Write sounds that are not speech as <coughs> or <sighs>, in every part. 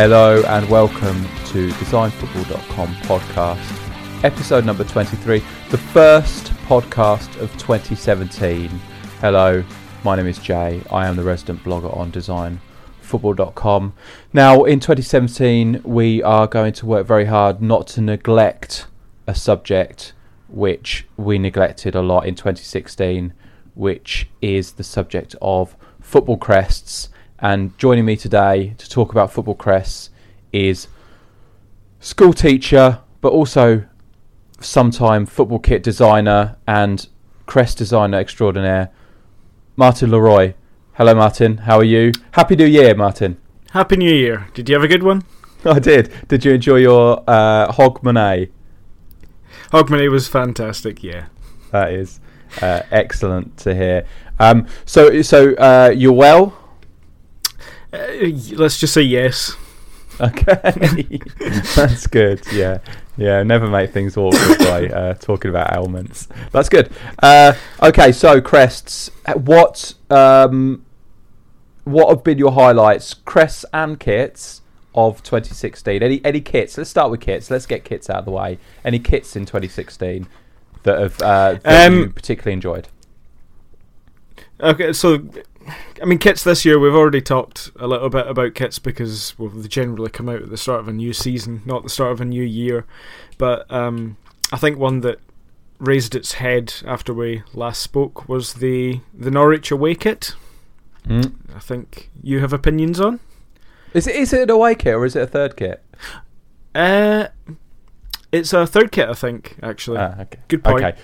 Hello and welcome to designfootball.com podcast, episode number 23, the first podcast of 2017. Hello, my name is Jay. I am the resident blogger on designfootball.com. Now, in 2017, we are going to work very hard not to neglect a subject which we neglected a lot in 2016, which is the subject of football crests. And joining me today to talk about football crests is school teacher, but also sometime football kit designer and crest designer extraordinaire, Martin Le Roy. Hello, Martin. How are you? Happy New Year, Martin. Happy New Year. Did you have a good one? <laughs> I did. Did you enjoy your uh, Hogmanay? Hogmanay was fantastic, yeah. That is uh, excellent to hear. Um, so, so uh, you're well? Uh, let's just say yes. Okay, <laughs> that's good. Yeah, yeah. Never make things awkward by uh, talking about ailments. That's good. Uh, okay, so crests. What um, what have been your highlights, crests and kits of 2016? Any any kits? Let's start with kits. Let's get kits out of the way. Any kits in 2016 that have uh, that Um, you particularly enjoyed? Okay, so I mean, kits this year. We've already talked a little bit about kits because well, they generally come out at the start of a new season, not the start of a new year. But um, I think one that raised its head after we last spoke was the the Norwich away kit. Mm. I think you have opinions on. Is it is it an away kit or is it a third kit? Uh, it's a third kit, I think. Actually, Ah, okay. Good point. Okay.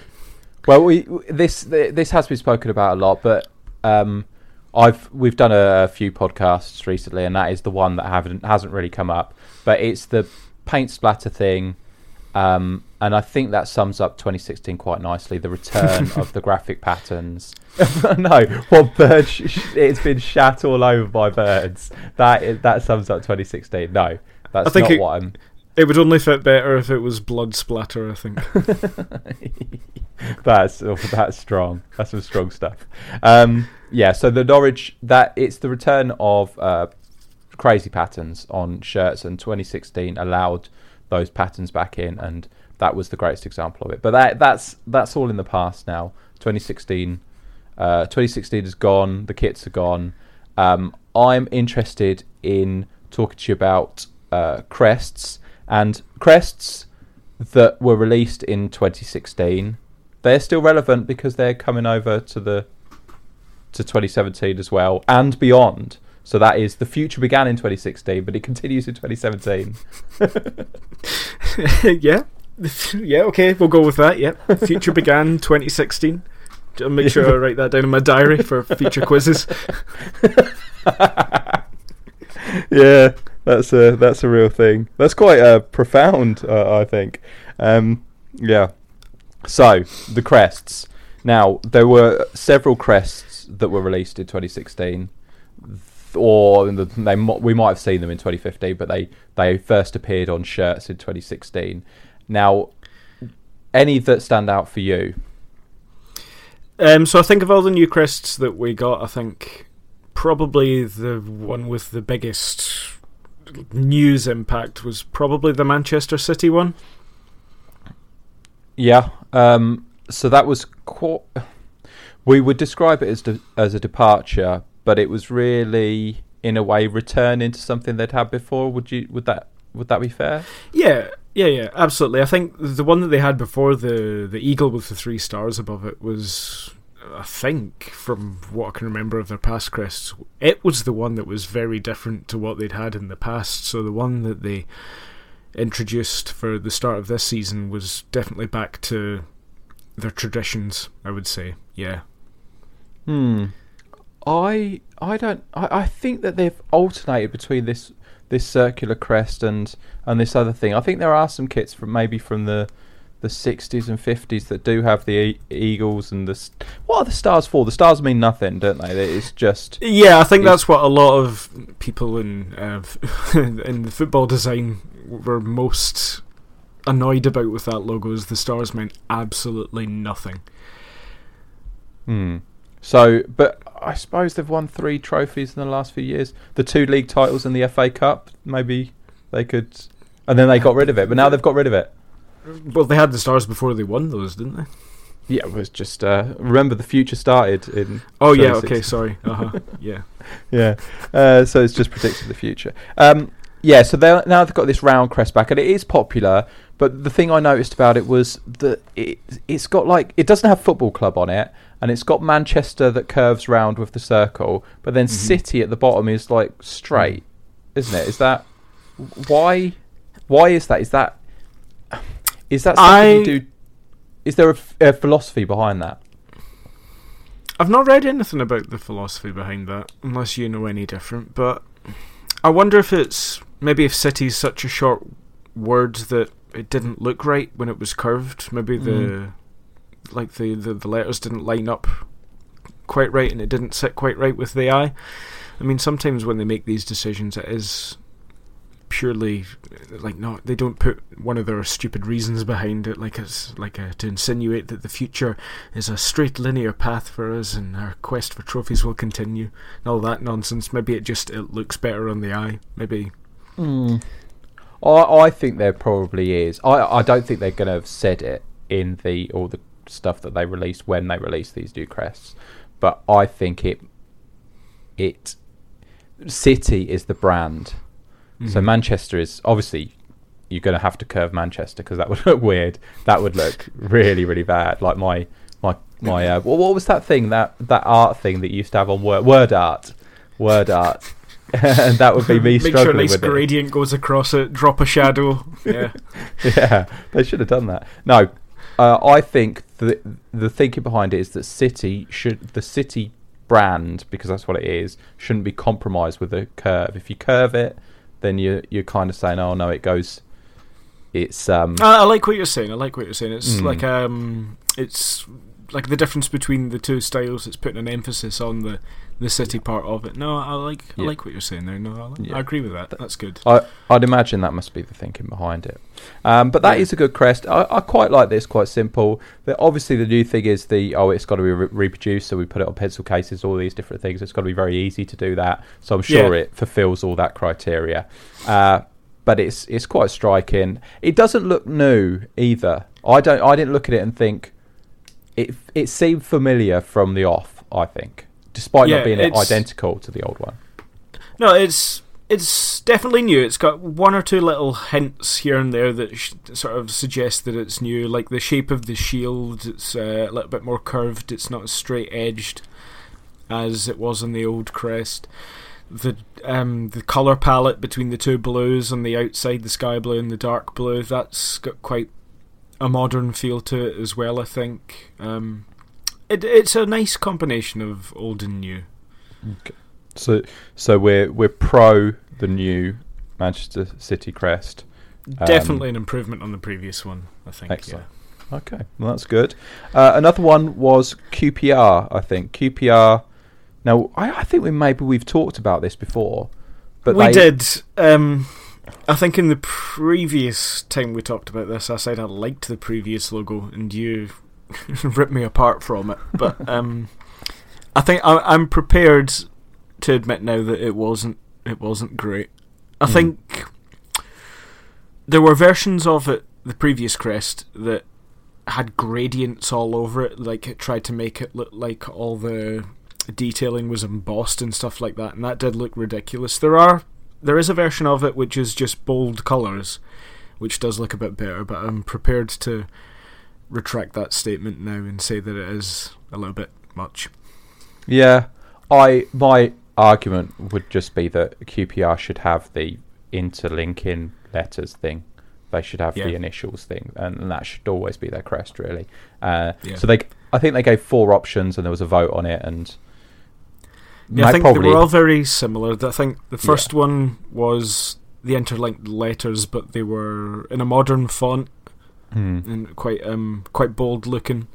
Well, we this this has been spoken about a lot, but um, I've we've done a, few podcasts recently, and that is the one that haven't hasn't really come up. But it's the paint splatter thing, um, and I think that sums up 2016 quite nicely. The return <laughs> of the graphic patterns. <laughs> <laughs> no, what bird? Sh- sh- it's been shat all over by birds. That is, that sums up 2016. No, that's not it- what I'm. It would only fit better if it was blood splatter. I think. <laughs> that's oh, that's strong. That's some strong stuff. Um, yeah. So the Norwich that it's the return of uh, crazy patterns on shirts, and 2016 allowed those patterns back in, and that was the greatest example of it. But that that's that's all in the past now. 2016, uh, 2016 is gone. The kits are gone. Um, I'm interested in talking to you about uh, crests and crests that were released in 2016 they're still relevant because they're coming over to the to 2017 as well and beyond so that is the future began in 2016 but it continues in 2017 <laughs> yeah, <laughs> yeah. Okay, we'll go with that. Yeah, future began 2016. I'll make sure I write that down in my diary for future quizzes. <laughs> yeah that's a that's a real thing. That's quite uh, profound uh, i think. Um, yeah. So the crests. Now there were several crests that were released in 2016 or the, they we might have seen them in 2015 but they they first appeared on shirts in 2016 now any that stand out for you? Um, so I think of all the new crests that we got, I think probably the one with the biggest news impact was probably the Manchester City one. Yeah. Um, so that was quite. we would describe it as de- as a departure, but it was really in a way returning to something they'd had before. Would you would that would that be fair? Yeah, yeah, yeah, absolutely. I think the one that they had before the the eagle with the three stars above it was I think, from what I can remember of their past crests, it was the one that was very different to what they'd had in the past. So the one that they introduced for the start of this season was definitely back to their traditions. I would say, yeah. Hmm. I I don't. I, I think that they've alternated between this this circular crest and and this other thing. I think there are some kits from maybe from the the 60s and 50s that do have the e- eagles and the what are the stars for? The stars mean nothing, don't they? It's just yeah. I think that's what a lot of people in uh, <laughs> in the football design were most annoyed about with that logo. Is the stars meant absolutely nothing. Hmm. So, but I suppose they've won three trophies in the last few years. The two league titles and the FA Cup. Maybe they could, and then they got rid of it. But now they've got rid of it. Well, they had the stars before they won those, didn't they? Yeah, it was just uh, remember the future started in. Oh yeah, okay, sorry. Uh-huh. <laughs> yeah, yeah. Uh, so it's just predicting the future. Um, yeah, so they now they've got this round crest back, and it is popular. But the thing I noticed about it was that it it's got like it doesn't have football club on it, and it's got Manchester that curves round with the circle, but then mm-hmm. City at the bottom is like straight, isn't it? Is that why? Why is that? Is that is that something I, you do? Is there a, a philosophy behind that? I've not read anything about the philosophy behind that, unless you know any different. But I wonder if it's maybe if city is such a short word that it didn't look right when it was curved. Maybe the mm. like the, the the letters didn't line up quite right, and it didn't sit quite right with the eye. I mean, sometimes when they make these decisions, it is purely like not they don't put one of their stupid reasons behind it. Like it's like a, to insinuate that the future is a straight linear path for us and our quest for trophies will continue. And all that nonsense. Maybe it just it looks better on the eye. Maybe. Mm. I, I think there probably is. I, I don't think they're going to have said it in the all the stuff that they released when they released these new crests. But I think it it City is the brand Mm-hmm. So Manchester is obviously you're going to have to curve Manchester because that would look weird. That would look really really bad. Like my my my uh, what, what was that thing that that art thing that you used to have on word word art word art. and <laughs> that would be me Make struggling sure a nice with gradient it. goes across it. Drop a shadow. <laughs> Yeah, yeah. They should have done that. No, uh, I think the the thinking behind it is that City should the City brand because that's what it is shouldn't be compromised with a curve. If you curve it, then you you're kind of saying, oh no, it goes. It's um. I, I like what you're saying. I like what you're saying. It's mm. like um, it's like the difference between the two styles. It's putting an emphasis on the the city part of it. No, I like yeah. I like what you're saying there. No, I, like, yeah. I, agree with that. That's good. I I'd imagine that must be the thinking behind it. Um, but that yeah. is a good crest. I, I quite like this. Quite simple. But obviously the new thing is the oh it's got to be re- reproduced. So we put it on pencil cases. All these different things. It's got to be very easy to do that. So I'm sure it fulfills all that criteria. Uh, but it's it's quite striking. It doesn't look new either. I don't. I didn't look at it and think it. It seemed familiar from the off. I think despite yeah, not being identical to the old one. No, it's it's definitely new. It's got one or two little hints here and there that sh- sort of suggest that it's new, like the shape of the shield. It's uh, a little bit more curved. It's not as straight edged as it was on the old crest. The um, the color palette between the two blues on the outside, the sky blue and the dark blue, that's got quite a modern feel to it as well. I think. Um, it, it's a nice combination of old and new. Okay. So, so we're we're pro the new Manchester City crest. Um, Definitely an improvement on the previous one. I think. Excellent. Yeah. Okay, well that's good. Uh, another one was QPR. I think QPR. Now I, I think we maybe we've talked about this before, but we did. Um, I think in the previous time we talked about this, I said I liked the previous logo, and you <laughs> rip me apart from it. But um, I think I, am prepared to admit now that it wasn't it wasn't great. I mm. think there were versions of it, the previous crest, that had gradients all over it. Like it tried to make it look like all the detailing was embossed and stuff like that, and that did look ridiculous. There are there is a version of it which is just bold colours, which does look a bit better. But I'm prepared to retract that statement now and say that it is a little bit much. Yeah, I my argument would just be that QPR should have the interlinking letters thing. They should have Yeah. the initials thing, and, that should always be their crest, really. Uh, Yeah. So they, I think they gave four options, and there was a vote on it, and Yeah, I think probably they were all very similar. I think the first one was the interlinked letters, but they were in a modern font Hmm. and quite um quite bold looking.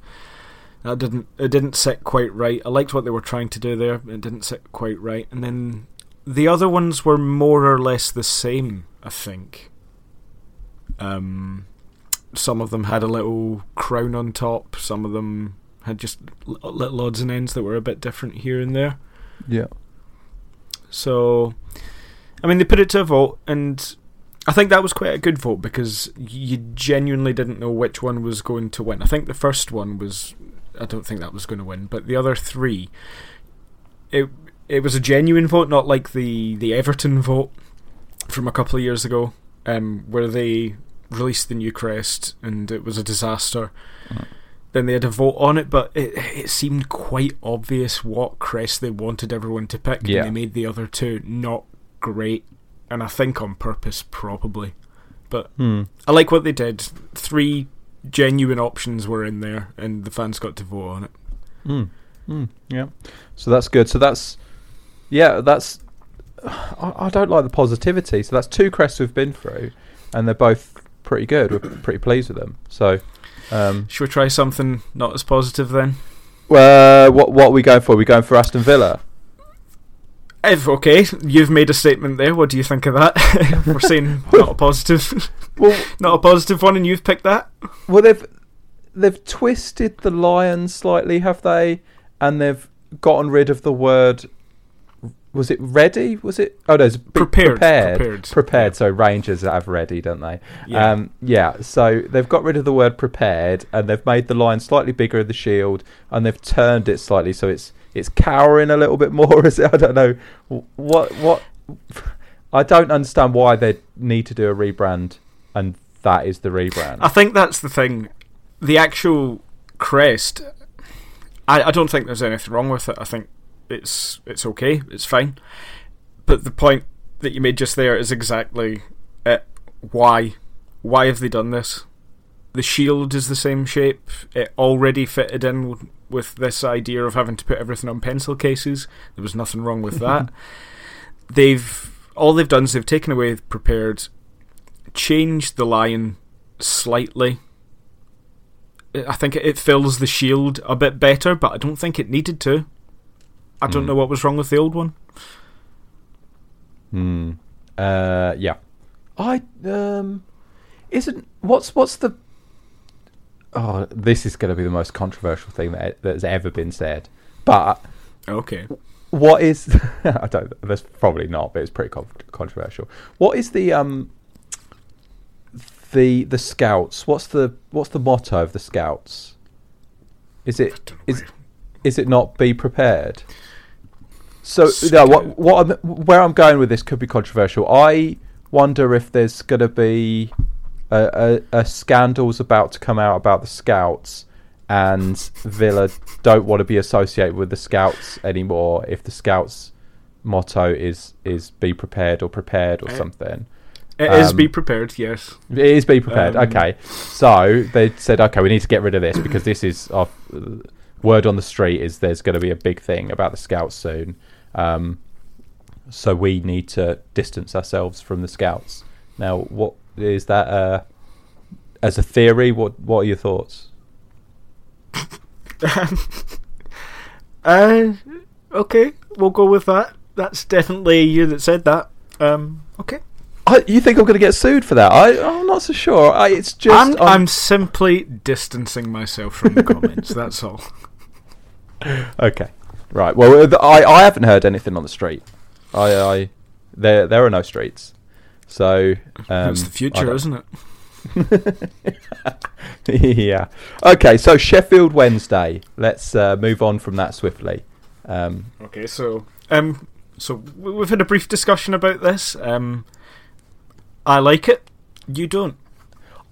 That didn't it didn't sit quite right. I liked what they were trying to do there. It didn't sit quite right. And then the other ones were more or less the same. I think. Um, some of them had a little crown on top. Some of them had just little odds and ends that were a bit different here and there. yeah, So, I mean, they put it to a vote, and I think that was quite a good vote because you genuinely didn't know which one was going to win. I think the first one was, I don't think that was going to win, but the other three, it it was a genuine vote, not like the the Everton vote from a couple of years ago, um, where they released the new crest and it was a disaster. Then they had a vote on it, but it it seemed quite obvious what crest they wanted everyone to pick, Yeah. and they made the other two not great, and I think on purpose probably. But Hmm. I like what they did. Three genuine options were in there, and the fans got to vote on it. Mm. Mm. Yeah. So that's good. So that's yeah, that's <sighs> I, I don't like the positivity. So that's two crests we've been through, and they're both pretty good. We're <coughs> pretty pleased with them. So, um, Should we try something not as positive then? uh, what what are we going for? Are we going for Aston Villa? If okay, you've made a statement there. What do you think of that? <laughs> We're saying not a positive, <laughs> Well, <laughs> not a positive one, and you've picked that. well they've they've twisted the lion slightly, have they? And they've gotten rid of the word. Was it ready? Was it? Oh no, it's Prepared, Prepared. prepared. Prepared. So Rangers have ready, don't they? Yeah. Um, yeah. So they've got rid of the word prepared, and they've made the lion slightly bigger in the shield, and they've turned it slightly so it's it's cowering a little bit more. <laughs> Is it? I don't know. What what? I don't understand why they need to do a rebrand, and that is the rebrand. I think that's the thing. The actual crest, I, I don't think there's anything wrong with it. I think it's it's okay. It's fine. But the point that you made just there is exactly it. Why? Why have they done this? The shield is the same shape. It already fitted in with, this idea of having to put everything on pencil cases. There was nothing wrong with that. <laughs> they've all they've done is they've taken away prepared, changed the lion slightly. I think it fills the shield a bit better, but I don't think it needed to. I don't Hmm. know what was wrong with the old one. Hmm. Uh, yeah. I um, isn't what's what's the. Oh, this is going to be the most controversial thing that that's ever been said. But Okay. what is? <laughs> I don't. That's probably not, but it's pretty con- controversial. What is the um? The the scouts. What's the what's the motto of the scouts? Is it is is it not be prepared? So no, what what I'm, where I'm going with this could be controversial. I wonder if there's going to be a, a, a scandal's about to come out about the Scouts, and Villa don't want to be associated with the Scouts anymore. If the Scouts motto is is be prepared or prepared or Eh, something. It is Um, be prepared, yes. It is be prepared. Um, okay, so they said, okay, we need to get rid of this because this is our word on the street is there's going to be a big thing about the scouts soon. Um, so we need to distance ourselves from the scouts. Now, what is that? Uh, as a theory, what what are your thoughts? <laughs> Uh, okay, we'll go with that. That's definitely you that said that. Um, okay. I, you think I'm going to get sued for that? I, I'm not so sure. I, it's just I'm, I'm simply distancing myself from the comments, that's all. <laughs> Okay, right. Well, I, I haven't heard anything on the street. I, I there there are no streets. So um, it's the future, isn't it? <laughs> yeah. Okay. So Sheffield Wednesday. Let's uh, move on from that swiftly. Um, Okay, so um, so we've had a brief discussion about this. Um, I like it. You don't.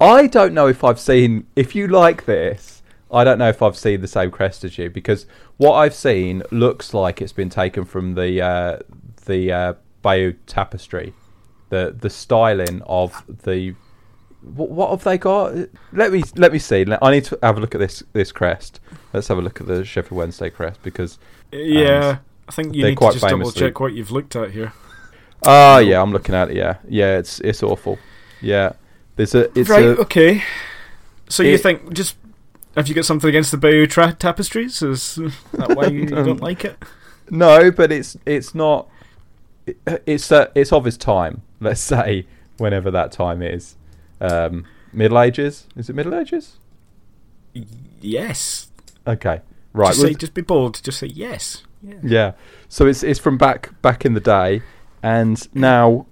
I don't know if I've seen. If you like this, I don't know if I've seen the same crest as you because what I've seen looks like it's been taken from the uh, the uh, Bayeux tapestry, the the styling of the. What, what have they got? Let me let me see. I need to have a look at this this crest. Let's have a look at the Sheffield Wednesday crest because Yeah, um, I think you need to just double check what you've looked at here. oh yeah, I'm looking at it. Yeah, yeah, it's it's awful. Yeah, there's a it's right, a okay. So you think just have you got something against the Bayeux tra- tapestries? Is that why you <laughs> don't like it? No, but it's it's not. it- It's uh, it's of its time. Let's say whenever that time is. Um, Middle Ages? Is it Middle Ages? Yes. Okay, right. Just, say, just be bold. Just say yes. Yeah. yeah. So it's it's from back back in the day, and now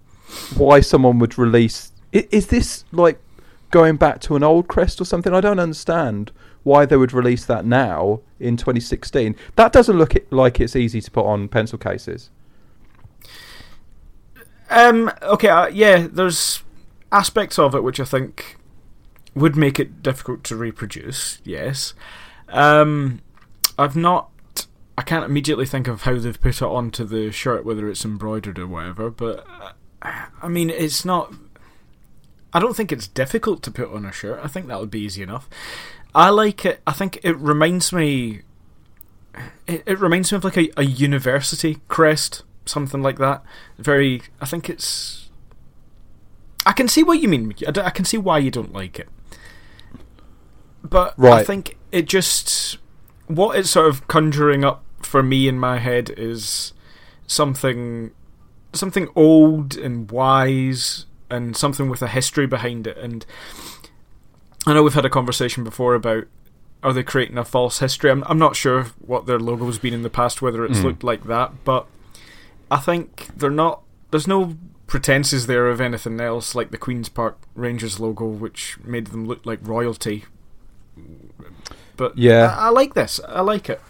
why someone would release i- is this like going back to an old crest or something? I don't understand why they would release that now in 2016. That doesn't look like it's easy to put on pencil cases. Um. Okay. Uh, yeah. There's aspects of it which I think would make it difficult to reproduce. Yes. Um. I've not. I can't immediately think of how they've put it onto the shirt, whether it's embroidered or whatever. But uh, I mean, it's not. I don't think it's difficult to put on a shirt. I think that would be easy enough. I like it. I think it reminds me. It, it reminds me of like a, a university crest, something like that. Very. I think it's. I can see what you mean. I, can see why you don't like it. But I think it just. What it's sort of conjuring up for me in my head is something. Something old and wise and something with a history behind it. And I know we've had a conversation before about are they creating a false history? I'm, I'm not sure what their logo's been in the past, whether it's Mm. looked like that, but I think they're not. There's no pretenses there of anything else like the Queen's Park Rangers logo, which made them look like royalty. But Yeah. I, I like this. I like it.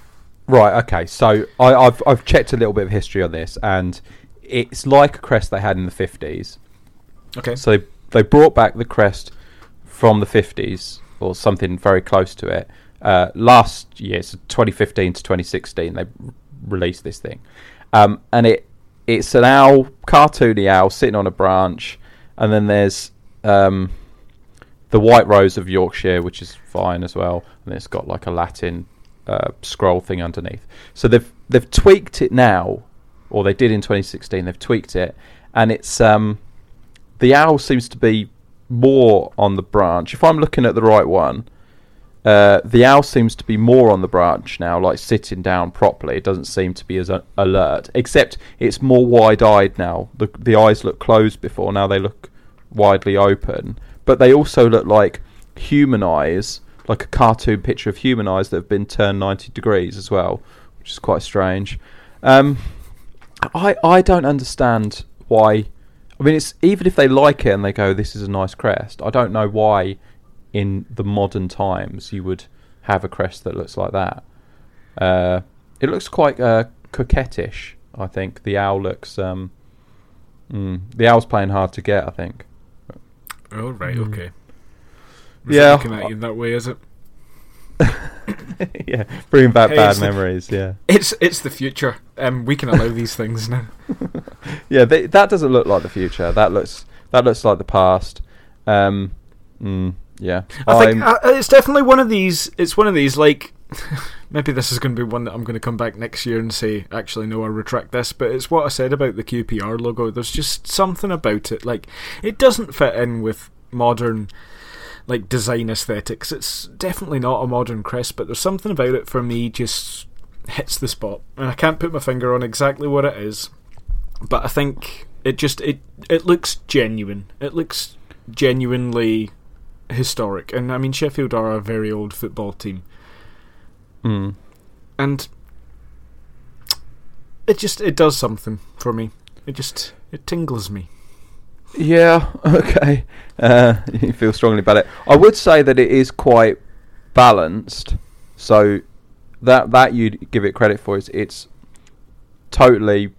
Right. Okay. So I, I've I've checked a little bit of history on this, and it's like a crest they had in the fifties. Okay. So they, they brought back the crest from the fifties or something very close to it. Uh, last year, so 2015 to 2016, they released this thing, um, and it it's an owl, cartoony owl sitting on a branch, and then there's um, the white rose of Yorkshire, which is fine as well, and it's got like a Latin uh, scroll thing underneath. So they've they've tweaked it now, or they did in 2016. They've tweaked it, and it's um, the owl seems to be more on the branch. If I'm looking at the right one, uh, the owl seems to be more on the branch now, like sitting down properly. It doesn't seem to be as alert, except it's more wide-eyed now. The the eyes look closed before, now they look widely open. But they also look like human eyes, like a cartoon picture of human eyes that have been turned 90 degrees as well, which is quite strange. Um, I I don't understand why. I mean, it's even if they like it and they go, "This is a nice crest." I don't know why, in the modern times, you would have a crest that looks like that. Uh, it looks quite uh, coquettish. I think the owl looks. Um, mm, the owl's playing hard to get. I think. Oh right. Mm. Okay. Was Yeah. looking at you in that way, is it? <laughs> yeah, bringing back Hey, bad it's the- memories. Yeah, It's it's the future. Um, we can allow these things now. <laughs> <laughs> yeah. They, that doesn't look like the future. That looks that looks like the past. Um, mm, yeah, I think I'm- uh, it's definitely one of these. It's one of these like <laughs> maybe this is going to be one that I'm going to come back next year and say actually no, I retract this. But it's what I said about the QPR logo. There's just something about it. Like it doesn't fit in with modern like design aesthetics. It's definitely not a modern crest, but there's something about it for me just hits the spot, and I can't put my finger on exactly what it is. But I think it just it it looks genuine. It looks genuinely historic, and I mean Sheffield are a very old football team, mm. and it just it does something for me. It just it tingles me. Yeah, <laughs> okay. Uh, <laughs> you feel strongly about it. I would say that it is quite balanced. So that that you'd give it credit for is it's totally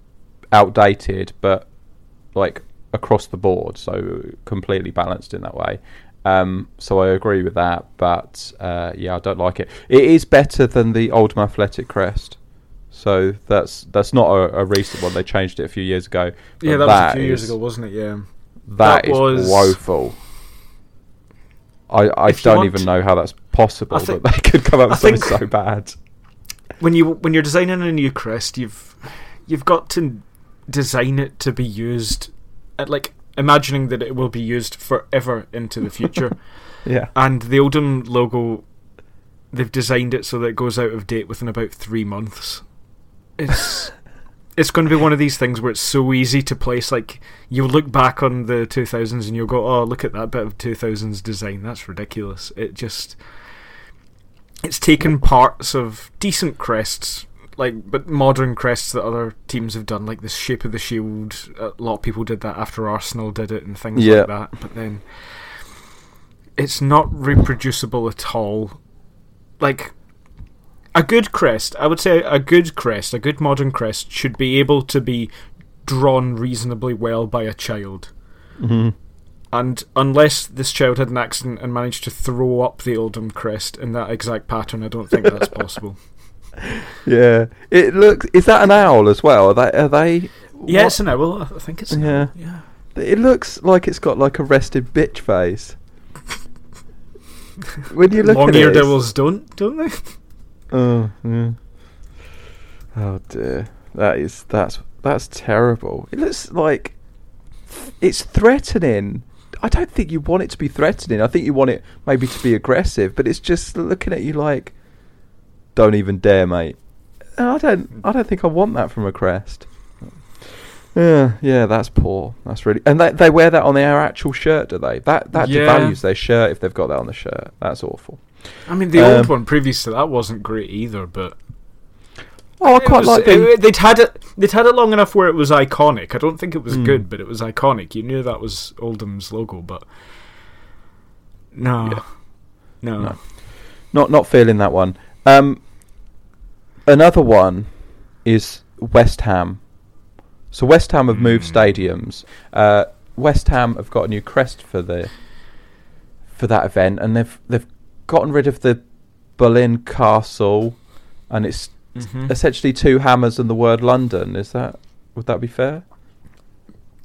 outdated, but like across the board, so completely balanced in that way. Um, so I agree with that, but uh, yeah, I don't like it. It is better than the Oldham Athletic crest. So that's that's not a, a recent one. They changed it a few years ago. Yeah, that, was a few years ago, wasn't it? Yeah. that That is was- woeful. I, I If don't even know how that's possible think- that they could come up with something so bad. When you when you're designing a new crest, you've you've got to design it to be used at like imagining that it will be used forever into the future. <laughs> Yeah. and the Oldham logo, they've designed it so that it goes out of date within about three months. It's <laughs> it's going to be one of these things where it's so easy to place. Like you'll look back on the 2000s and you'll go, "Oh, look at that bit of 2000s design. That's ridiculous." It just it's taken parts of decent crests. Like, but modern crests that other teams have done, like the shape of the shield. A lot of people did that after Arsenal did it and things Yeah. like that. But then it's not reproducible at all. Like a good crest, I would say a good crest, a good modern crest should be able to be drawn reasonably well by a child. hmm And unless this child had an accident and managed to throw up the Oldham crest in that exact pattern, I don't think that's <laughs> possible. <laughs> Yeah. It looks. Is that an owl as well? Are they? Are they? Yeah, what- it's an owl. I think it's an Yeah. owl. Yeah. It looks like it's got like a rested bitch face. when you look at it, Long-eared it's- owls don't, don't they? Oh, yeah. Oh dear, that is that's that's terrible. It looks like it's threatening. I don't think you want it to be threatening. I think you want it maybe to be aggressive, but it's just looking at you like, don't even dare, mate. And I don't. I don't think I want that from a crest. Yeah, yeah, that's poor. That's really, and they they wear that on their actual shirt, do they? That that Yeah. devalues their shirt if they've got that on the shirt. That's awful. I mean, the Um, old one previous to that wasn't great either, but Oh, I quite was- like it- they'd had it. They'd had it long enough where it was iconic. I don't think it was Mm. good, but it was iconic. You knew that was Oldham's logo, but no, Yeah. no, No. Not not feeling that one. Um, another one is West Ham. So West Ham have moved Mm. stadiums. Uh, West Ham have got a new crest for the for that event, and they've they've gotten rid of the Boleyn Castle, and it's Mhm. essentially two hammers and the word London. Is that would that be fair?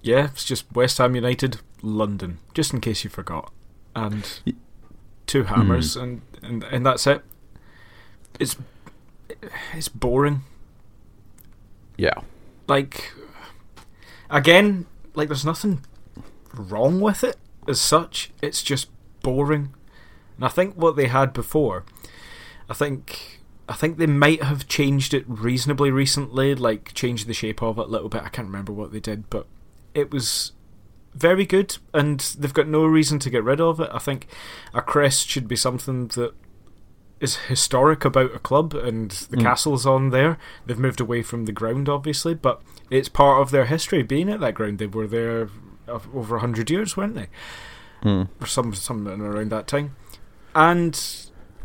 yeah. It's just West Ham United, London, just in case you forgot, and two Hmm. hammers, and, and and that's it. It's it's boring. Yeah. like again like there's nothing wrong with it as such it's just boring and i think what they had before i think i think they might have changed it reasonably recently like changed the shape of it a little bit i can't remember what they did but it was very good and they've got no reason to get rid of it i think a crest should be something that is historic about a club and the Mm. castle's on there. They've moved away from the ground, obviously, but it's part of their history being at that ground. They were there over 100 years, weren't they? Hmm. Or some, something around that time. And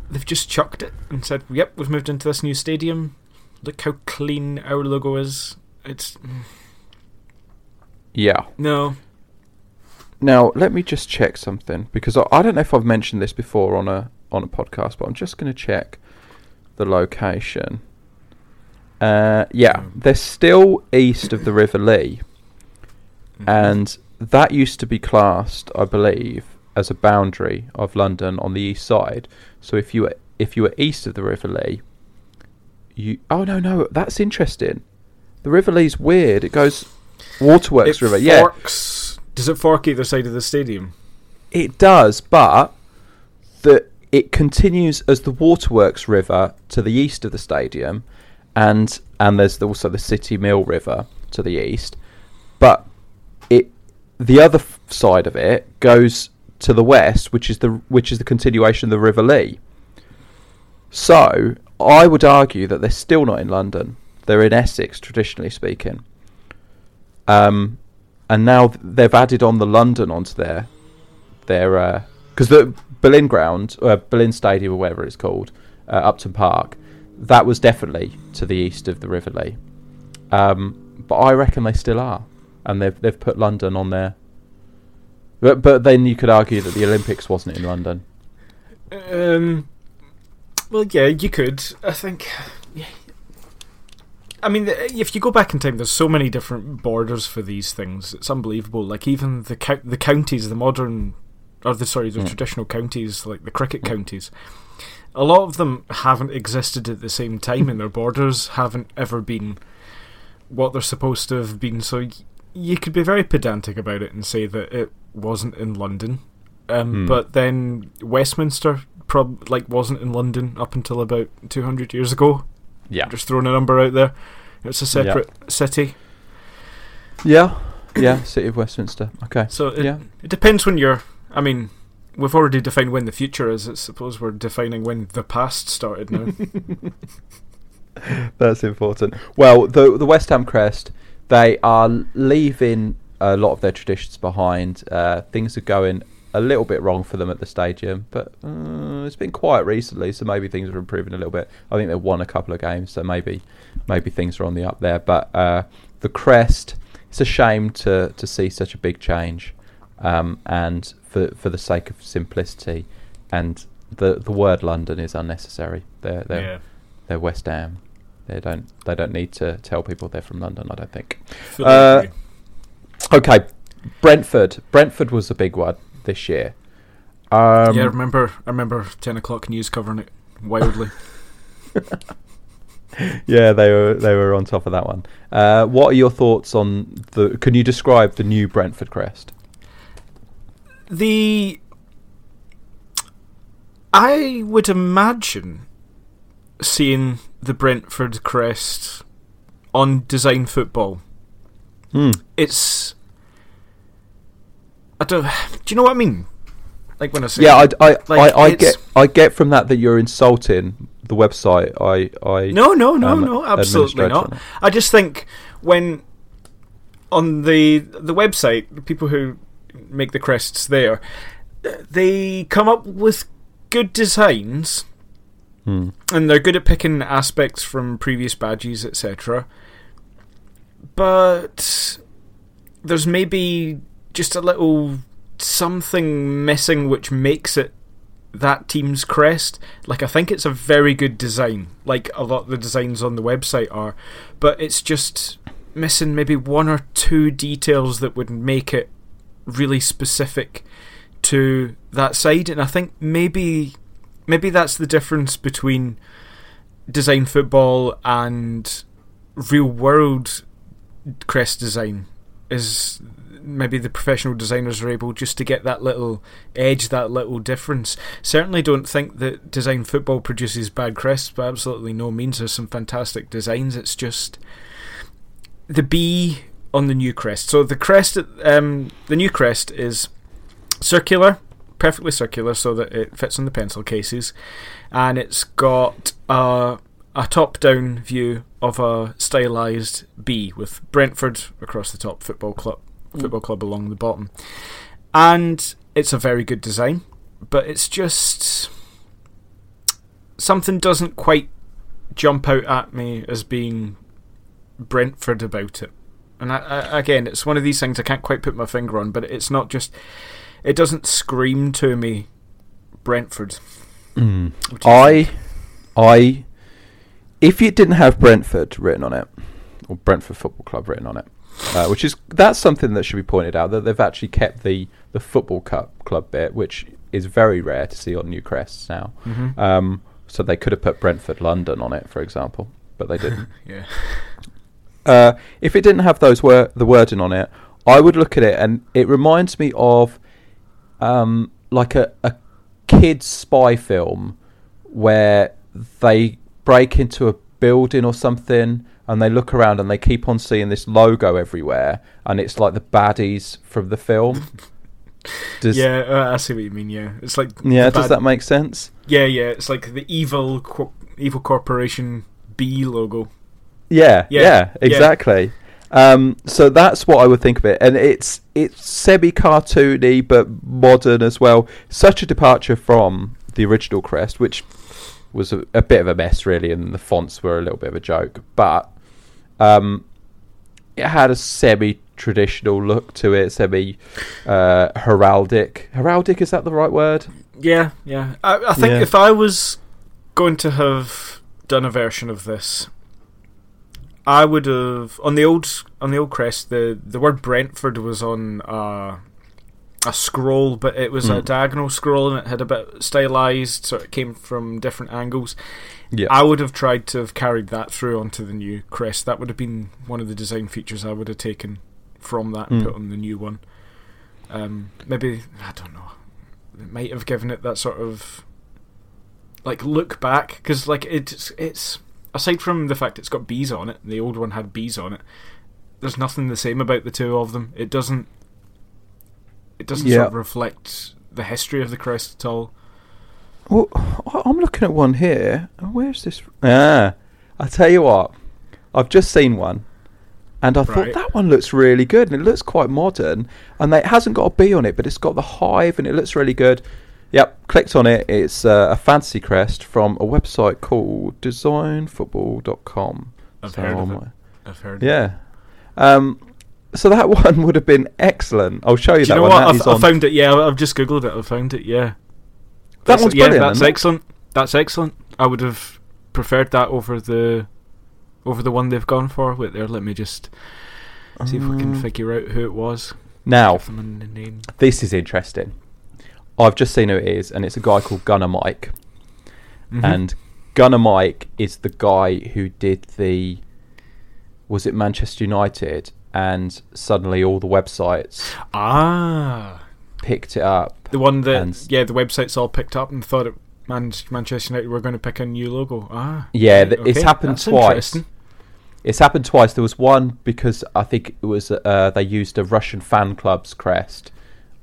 they've just chucked it and said, yep, we've moved into this new stadium. Look how clean our logo is. It's. Yeah. No. Now, let me just check something because I, I don't know if I've mentioned this before on a on a podcast, but I'm just going to check the location. Uh, yeah, Mm. they're still east of the River Lee, and that used to be classed, I believe, as a boundary of London on the east side. So if you were if you were east of the River Lee, you oh no no that's interesting. The River Lee's weird. It goes Waterworks it River. Yeah. Does it fork either side of the stadium? It does, but the it continues as the Waterworks River to the east of the stadium, and and there's also the City Mill River to the east. But it the other f- side of it goes to the west, which is the which is the continuation of the River Lee. So I would argue that they're still not in London. They're in Essex, traditionally speaking. Um, and now they've added on the London onto their their because the Boleyn ground, uh, Boleyn Stadium, or whatever it's called, uh, Upton Park, that was definitely to the east of the River Lee. Um, but I reckon they still are, and they've they've put London on there. But, but then you could argue that the Olympics wasn't in London. Um, well, yeah, you could. I think. I mean, if you go back in time, there's so many different borders for these things. It's unbelievable. Like even the co- the counties, the modern, or the sorry, the Mm. traditional counties, like the cricket counties. A lot of them haven't existed at the same time, and their borders haven't ever been what they're supposed to have been. So y- you could be very pedantic about it and say that it wasn't in London, um, Hmm. but then Westminster prob like wasn't in London up until about two hundred years ago. Yeah. Just throwing a number out there. It's a separate city. Yeah. Yeah. City of Westminster. Okay. So it, Yeah. it depends when you're. I mean, we've already defined when the future is. I suppose we're defining when the past started now. <laughs> That's important. Well, the the West Ham crest, they are leaving a lot of their traditions behind. Uh, things are going a little bit wrong for them at the stadium, but uh, it's been quiet recently, so maybe things are improving a little bit. I think they've won a couple of games, so maybe maybe things are on the up there. But uh, the crest, it's a shame to to see such a big change, um, and for for the sake of simplicity, and the the word London is unnecessary. They're they're yeah. they're West Ham. They don't they don't need to tell people they're from London. I don't think. Uh. Okay, Brentford. Brentford was a big one this year. Um, yeah, I remember. I remember ten o'clock news covering it wildly. <laughs> yeah, they were they were on top of that one. Uh, what are your thoughts on the? Can you describe the new Brentford crest? The I would imagine seeing the Brentford crest on design football. Hmm. It's I don't. Do you know what I mean? Like when I say Yeah, I, I, Like, I, I get I get from that that you're insulting the website. I I No, no, no, no, absolutely not. I just think when on the the website, people who make the crests there, they come up with good designs, Hmm. and they're good at picking aspects from previous badges, etc. But there's maybe just a little something missing which makes it that team's crest. Like I think it's a very good design, like a lot of the designs on the website are, but it's just missing maybe one or two details that would make it really specific to that side and I think maybe maybe that's the difference between design football and real world crest design is maybe the professional designers are able just to get that little edge, that little difference. Certainly don't think that design football produces bad crests, by absolutely no means. There's some fantastic designs. It's just the B on the new crest. So the crest, um, the new crest is circular, perfectly circular, so that it fits on the pencil cases, and it's got a a top-down view of a stylized B with Brentford across the top, football club, football club along the bottom, and it's a very good design, but it's just something doesn't quite jump out at me as being Brentford about it. And I, I, again, it's one of these things I can't quite put my finger on, but it's not just. It doesn't scream to me Brentford. Mm. I, think? I, if it didn't have Brentford written on it, or Brentford Football Club written on it, uh, which is that's something that should be pointed out that they've actually kept the the football cup club bit, which is very rare to see on new crests now. Mhm. Um, so they could have put Brentford London on it, for example, but they didn't. <laughs> yeah. Uh, if it didn't have those wor- the wording on it, I would look at it and it reminds me of um, like a, a kids spy film where they break into a building or something and they look around and they keep on seeing this logo everywhere and it's like the baddies from the film. <laughs> Does, yeah, uh, I see what you mean. Yeah, it's like yeah, does bad- that make sense? Yeah, yeah, it's like the evil, co- evil corporation B logo. Yeah, Yeah, yeah, yeah. exactly. Um, so that's what I would think of it, and it's it's semi cartoony but modern as well. Such a departure from the original crest, which was a, a bit of a mess really, and the fonts were a little bit of a joke. But um, it had a semi traditional look to it, semi uh, heraldic. Heraldic is that the right word? Yeah, yeah. I, I think Yeah. if I was going to have done a version of this, I would have on the old on the old crest. the The word Brentford was on uh, a scroll, but it was a Mm. diagonal scroll, and it had a bit stylized, so it came from different angles. Yeah. I would have tried to have carried that through onto the new crest. That would have been one of the design features I would have taken from that and Mm. put on the new one. Um, maybe I don't know. It might have given it that sort of like look back because like it's it's aside from the fact it's got bees on it, the old one had bees on it. There's nothing the same about the two of them. It doesn't. It doesn't Yeah. sort of reflect the history of the crest at all. Well, I'm looking at one here. Where's this? Ah, I tell you what, I've just seen one, and I thought that one looks really good, and it looks quite modern, and it hasn't got a bee on it, but it's got the hive, and it looks really good. Yep, clicked on it. It's uh, a fantasy crest from a website called designfootball.com. I've So heard of it. I've heard. Yeah. Um, so that <laughs> one would have been excellent. I'll show you Do you that know one. what? I've, I found it. Yeah, I've just googled it. I found it. Yeah, That That's- one's yeah, brilliant, That's excellent. That's excellent. I would have preferred that over the over the one they've gone for. Wait there, let me just see if we can Um, figure out who it was. Now, Give them a n- name. this is interesting. I've just seen who it is, and it's a guy called Gunner Mike. Mhm. And Gunner Mike is the guy who did the. Was it Manchester United? And suddenly all the websites ah, picked it up. the one that yeah, the websites all picked up and thought it. Man- Manchester United were going to pick a new logo. Ah, Yeah, th- it's happened that's twice. It's happened twice. There was one because I think it was uh, they used a Russian fan club's crest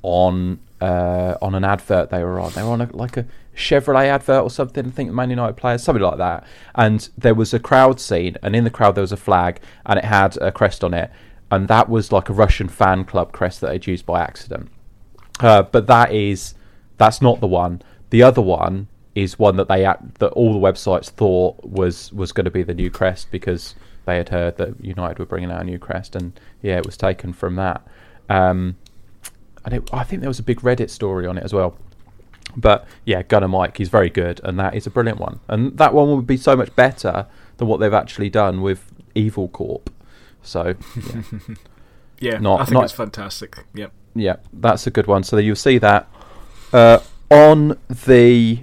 on uh, on an advert they were on. They were on a, like a Chevrolet advert or something. I think Man United players, something like that. And there was a crowd scene, and in the crowd there was a flag, and it had a crest on it, and that was like a Russian fan club crest that they'd used by accident. Uh, but that is that's not the one. The other one is one that they that all the websites thought was was going to be the new crest because they had heard that United were bringing out a new crest, and yeah, it was taken from that. Um, and it, I think there was a big Reddit story on it as well. But yeah, Gunner Mike, he's very good, and that is a brilliant one. And that one would be so much better than what they've actually done with Evil Corp. So yeah. <laughs> Yeah, Not- I think not- it's fantastic. Yep. Yeah, that's a good one. So you'll see that uh, on the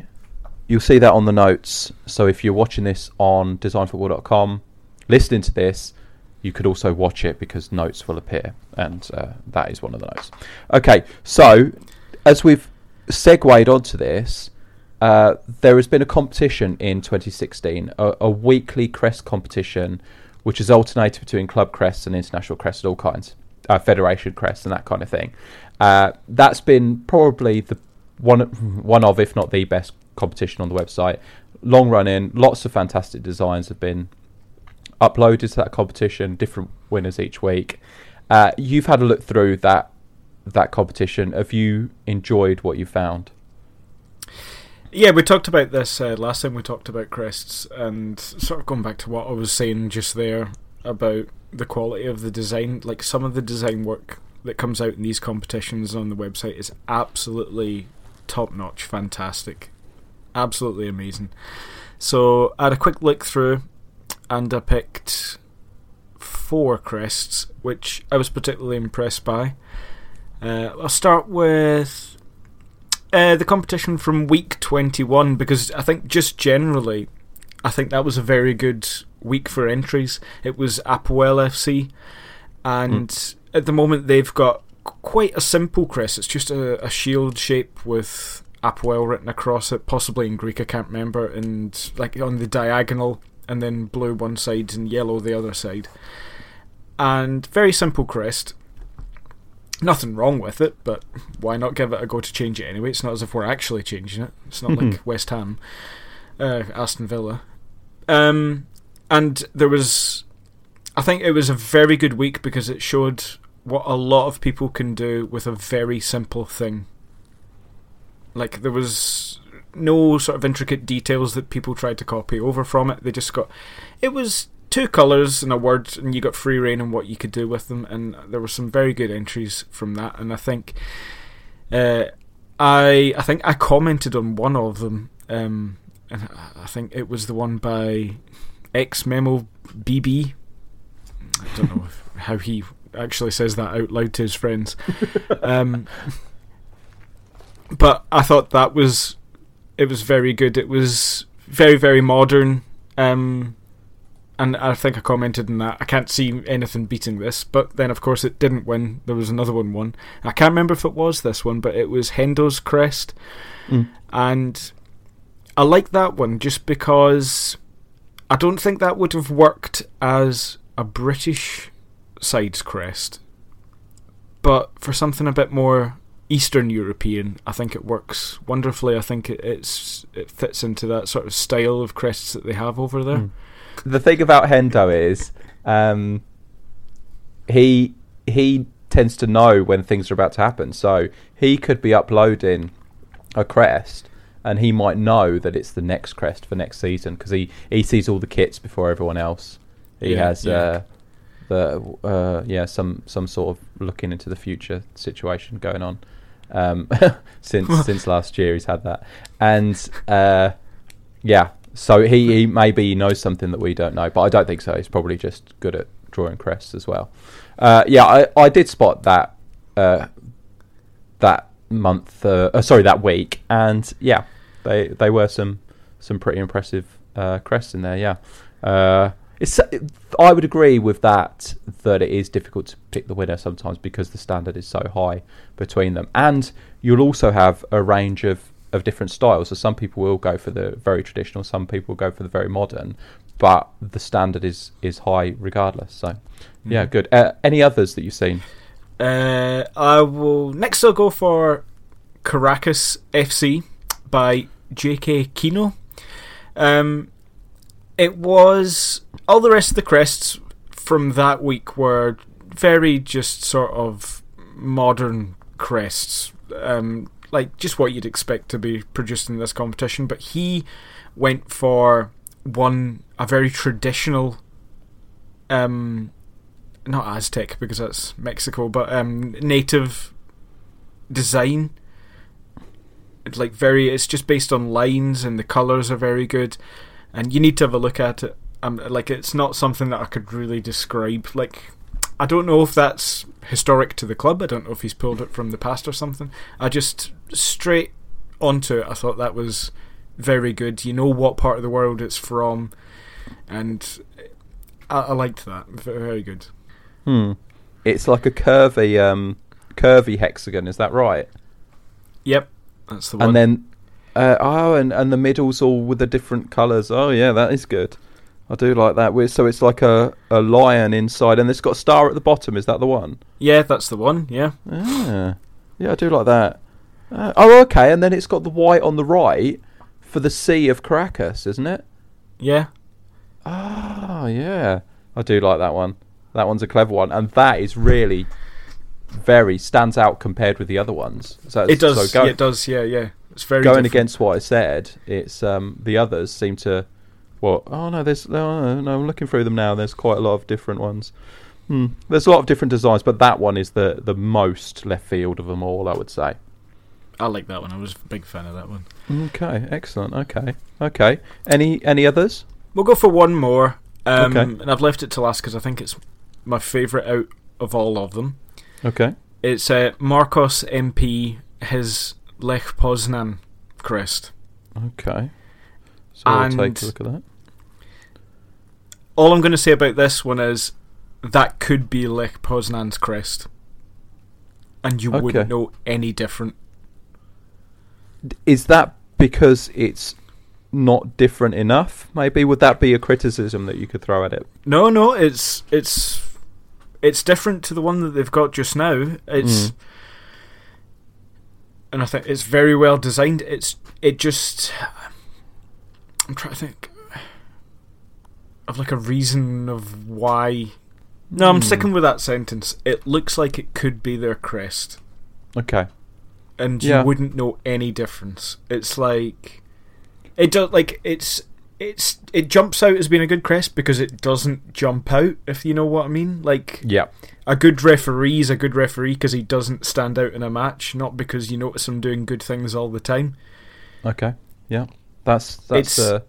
you'll see that on the notes. So if you're watching this on designfootball.com, listening to this, you could also watch it because notes will appear, and uh, that is one of the notes. Okay, so as we've segued onto this, uh, there has been a competition in 2016, a, a weekly crest competition, which is alternated between club crests and international crests, all kinds, uh, federation crests, and that kind of thing. Uh, that's been probably the one one of, if not the best competition on the website. Long running, lots of fantastic designs have been uploaded to that competition. Different winners each week. Uh, you've had a look through that that competition. Have you enjoyed what you found? Yeah, we talked about this uh, last time we talked about crests, and sort of going back to what I was saying just there about the quality of the design. Like some of the design work that comes out in these competitions on the website is absolutely top notch, fantastic, absolutely amazing. So I had a quick look through, and I picked four crests, which I was particularly impressed by. Uh, I'll start with uh, the competition from week 21 because I think just generally, I think that was a very good week for entries. It was Apoel FC, and at the moment they've got quite a simple crest. It's just a, a shield shape with Apoel written across it, possibly in Greek, I can't remember, and like on the diagonal, and then blue one side and yellow the other side. And very simple crest nothing wrong with it, but why not give it a go to change it anyway? It's not as if we're actually changing it. It's not like West Ham, uh, Aston Villa. Um, and there was, I think it was a very good week because it showed what a lot of people can do with a very simple thing. Like there was no sort of intricate details that people tried to copy over from it. They just got, it was two colours and a word, and you got free reign on what you could do with them. And there were some very good entries from that. And I think, uh, I I think I commented on one of them, um, and I think it was the one by X Memo BB. I don't know if, how he actually says that out loud to his friends. <laughs> um, but I thought that was it was very good. It was very very modern. Um, and I think I commented on that. I can't see anything beating this, but then of course it didn't win. There was another one won. I can't remember if it was this one, but it was Hendo's crest, Mm. and I like that one just because I don't think that would have worked as a British side's crest, but for something a bit more Eastern European, I think it works wonderfully. I think it, it's it fits into that sort of style of crests that they have over there. Mm. the thing about Hendo is um, he he tends to know when things are about to happen. So he could be uploading a crest, and he might know that it's the next crest for next season because he, he sees all the kits before everyone else. He Yeah, has yeah. uh, the uh, yeah some some sort of looking into the future situation going on. Um, <laughs> since <laughs> since last year, he's had that, and uh, yeah, so he, he maybe knows something that we don't know, but I don't think so. He's probably just good at drawing crests as well. Uh, yeah, I, I did spot that uh, that month, uh, uh, sorry, that week, and yeah, they they were some some pretty impressive uh, crests in there. Yeah, uh, it's I would agree with that that it is difficult to pick the winner sometimes because the standard is so high between them, and you'll also have a range of of different styles. So some people will go for the very traditional, some people go for the very modern, but the standard is is high regardless. So yeah, Mhm. good. Uh, any others that you've seen? Uh, I will next. I'll go for Caracas FC by J.K. Kino. Um, it was all the rest of the crests from that week were very just sort of modern crests, um, like just what you'd expect to be produced in this competition. But he went for one a very traditional um not Aztec because that's Mexico, but um, native design. It's like very. It's just based on lines, and the colors are very good. And you need to have a look at it. Um, like it's not something that I could really describe. Like I don't know if that's historic to the club. I don't know if he's pulled it from the past or something. I just straight onto it. I thought that was very good. You know what part of the world it's from, and I, I liked that. Very, very good. Hmm. It's like a curvy um curvy hexagon. Is that right? Yep, that's the one. And then uh, oh, and and the middle's all with the different colours. Oh yeah, that is good. I do like that. With- So it's like a, a lion inside, and it's got a star at the bottom. Is that the one? yeah, that's the one. Yeah, Ah, yeah, I do like that. Uh, oh, okay, and then it's got the white on the right for the Sea of Caracas, isn't it? yeah, Ah, yeah, I do like that one. That one's a clever one, and that is really very stands out compared with the other ones. So it does. So go, yeah, it does. Yeah, yeah. It's very going different. against what I said, it's um, the others seem to. Well, oh no, there's no, no, I'm looking through them now. There's quite a lot of different ones. Hmm. There's a lot of different designs, but that one is the the most left field of them all, I would say. I like that one. I was a big fan of that one. Okay, excellent. Okay, okay. Any any others? We'll go for one more. Um, Okay. And I've left it to last because I think it's my favourite out of all of them. Okay. It's uh, Marcos MP, his Lech Poznan crest. Okay. So I'll take a look at that. All I'm going to say about this one is that could be Lech Poznan's crest. And you Okay. wouldn't know any different. Is that because it's not different enough? Maybe would that be a criticism that you could throw at it? No, no, it's it's it's different to the one that they've got just now. It's Mm. and I think it's very well designed. It's it just I'm trying to think of like a reason of why. No, I'm Hmm. sticking with that sentence. It looks like it could be their crest, Okay. and Yeah. you wouldn't know any difference. It's like it does like it's it's it jumps out as being a good crest because it doesn't jump out. If you know what I mean, like Yeah. a good referee is a good referee because he doesn't stand out in a match, not because you notice him doing good things all the time. Okay. Yeah. That's that's It's- a,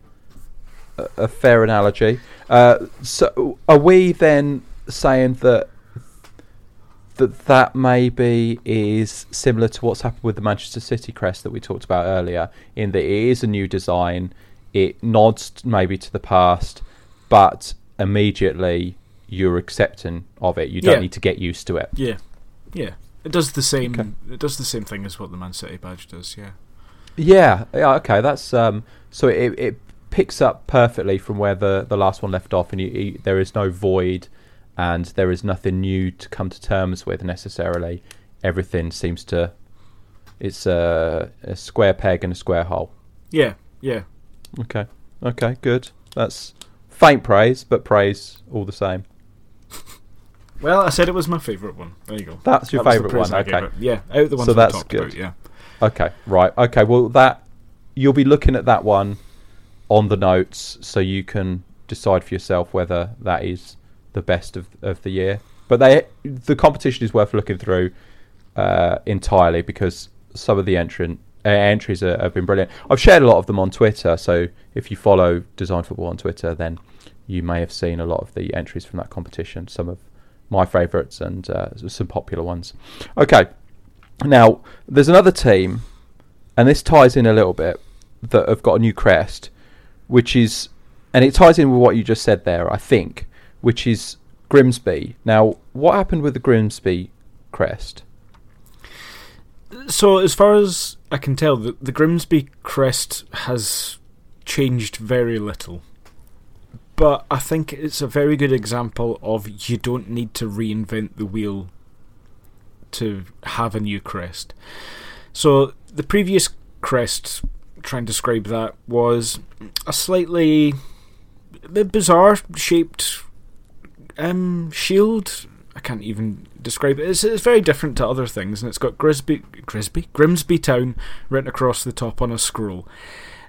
a fair analogy. Uh, so are we then saying that that that maybe is similar to what's happened with the Manchester City crest that we talked about earlier, in that it is a new design, it nods maybe to the past, but immediately you're accepting of it. You don't Yeah. need to get used to it. Yeah, yeah. It does the same. Okay. It does the same thing as what the Man City badge does. Yeah. Yeah, yeah, okay. That's um. So it it picks up perfectly from where the the last one left off, and you, you, there is no void, and there is nothing new to come to terms with necessarily. Everything seems to. It's a, a square peg and a square hole. Yeah, yeah. Okay. Okay. Good. That's faint praise, but praise all the same. <laughs> Well, I said it was my favourite one. There you go. That's your That favourite one, okay. Yeah, out of the ones So that's good. about. Yeah. Okay, right. Okay, well that you'll be looking at that one on the notes so you can decide for yourself whether that is the best of of the year. But they the competition is worth looking through uh, entirely because some of the entrant uh, entries are, have been brilliant. I've shared a lot of them on Twitter, so if you follow Design Football on Twitter, then you may have seen a lot of the entries from that competition. Some of my favourites and uh, some popular ones. Okay, now, there's another team, and this ties in a little bit, that have got a new crest, which is, and it ties in with what you just said there, I think, which is Grimsby. Now, what happened with the Grimsby crest? So, as far as I can tell, the, the Grimsby crest has changed very little. But I think it's a very good example of you don't need to reinvent the wheel to have a new crest. So, the previous crest, try and describe that, was a slightly bizarre shaped um, shield. I can't even describe it. It's, it's very different to other things, and it's got Grisby, Grisby, Grimsby Town written across the top on a scroll.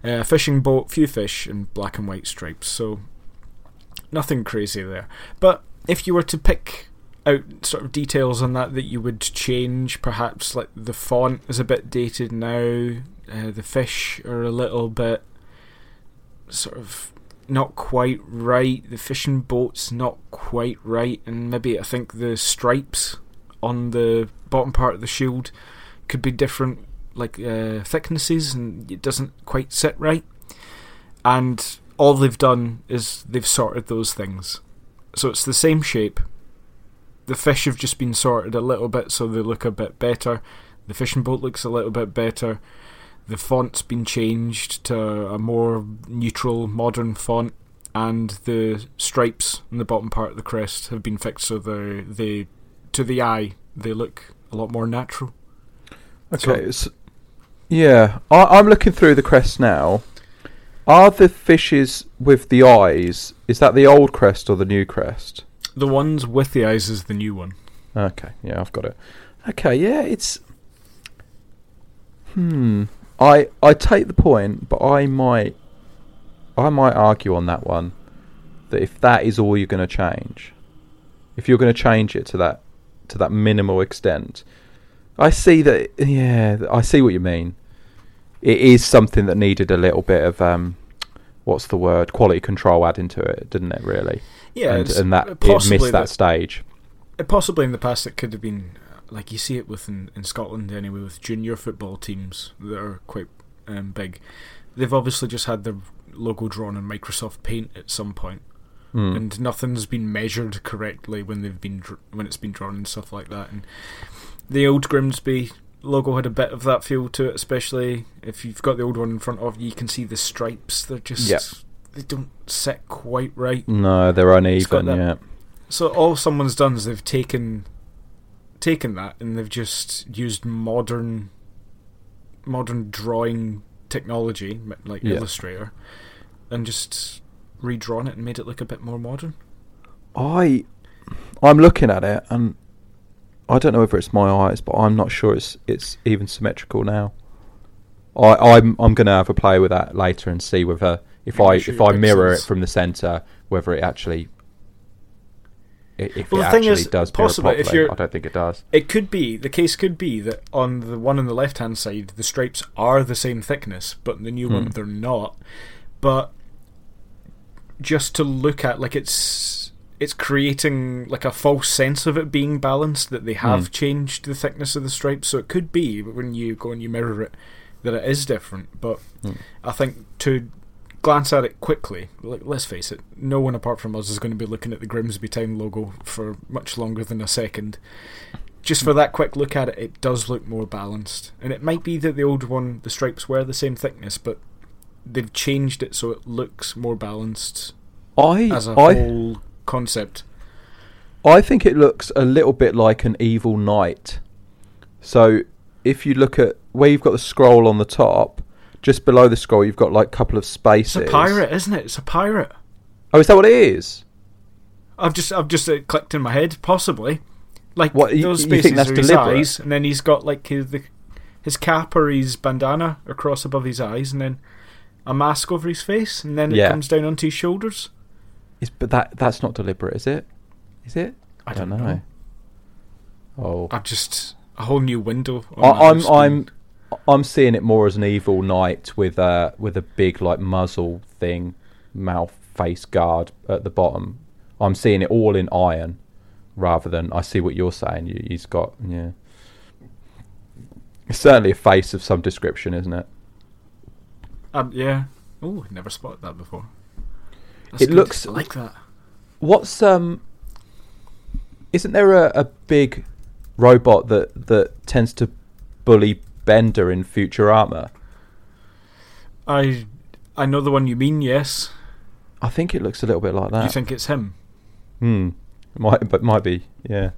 Uh, a fishing boat, few fish, and black and white stripes. So nothing crazy there. But if you were to pick out sort of details on that that you would change, perhaps like the font is a bit dated now. Uh, the fish are a little bit sort of not quite right. The fishing boat's not quite right, and maybe I think the stripes on the bottom part of the shield could be different, like uh, thicknesses, and it doesn't quite sit right. And all they've done is they've sorted those things, so it's the same shape. The fish have just been sorted a little bit, so they look a bit better. The fishing boat looks a little bit better. The font's been changed to a more neutral, modern font, and the stripes on the bottom part of the crest have been fixed so they they to the eye they look a lot more natural. Okay, s yeah, I, I'm looking through the crest now. Are the fishes with the eyes? Is that the old crest or the new crest? The ones with the eyes is the new one. Okay, yeah, I've got it. Okay, yeah, it's. Hmm. I I take the point, but I might. I might argue on that one that if that is all you're going to change, if you're going to change it to that to that minimal extent, I see that. Yeah, I see what you mean. It is something that needed a little bit of um, what's the word? Quality control added into it, didn't it? Really? Yeah, and, and that it missed that stage. Uh, Possibly in the past, it could have been like you see it with in, in Scotland anyway, with junior football teams that are quite um, big. They've obviously just had their logo drawn in Microsoft Paint at some point, Hmm. and nothing's been measured correctly when they've been dr- when it's been drawn and stuff like that. And the old Grimsby logo had a bit of that feel to it, especially if you've got the old one in front of you. You can see the stripes; they're just Yep. they don't sit quite right. No, they're uneven. Yeah. So all someone's done is they've taken taken that and they've just used modern modern drawing technology like Yeah. Illustrator and just redrawn it and made it look a bit more modern. I I'm looking at it and I don't know whether it's my eyes, but I'm not sure it's it's even symmetrical now. I, I'm I'm gonna have a play with that later and see whether if I measure if I mirror it from the center, whether it actually if Well, it the thing actually is, does possibly, if you're- I don't think it does. It could be the case. Could be that on the one on the left hand side, the stripes are the same thickness, but in the new one Hmm. they're not. But just to look at, like it's it's creating like a false sense of it being balanced that they have Hmm. changed the thickness of the stripes. So it could be when you go and you mirror it that it is different. But Hmm. I think to glance at it quickly, like, let's face it, no one apart from us is going to be looking at the Grimsby Town logo for much longer than a second. Just for that quick look at it, it does look more balanced. And it might be that the old one, the stripes were the same thickness, but they've changed it so it looks more balanced I as a I whole concept. I think it looks a little bit like an evil knight. So if you look at where you've got the scroll on the top, just below the scroll you've got like a couple of spaces. It's a pirate, isn't it? It's a pirate. Oh, is that what it is? I've just I've just uh, clicked in my head, possibly. Like What, you- those spaces are his deliberate? eyes, and then he's got like his the, his cap or his bandana across above his eyes, and then a mask over his face, and then it comes down onto his shoulders. Is but that that's not deliberate, is it? Is it? I don't know. Oh, I've just a whole new window. I, I'm. I'm I'm seeing it more as an evil knight with a with a big like muzzle thing, mouth face guard at the bottom. I'm seeing it all in iron, rather than I see what you're saying. You, he's got yeah. It's certainly a face of some description, isn't it? Um, yeah. Oh, never spotted that before. That's It good. looks- I like that. What's um? Isn't there a, a big robot that that tends to bully Bender in Futurama? I I know the one you mean. Yes. I think it looks a little bit like that. You think it's him? Hmm. Might, but might be, yeah.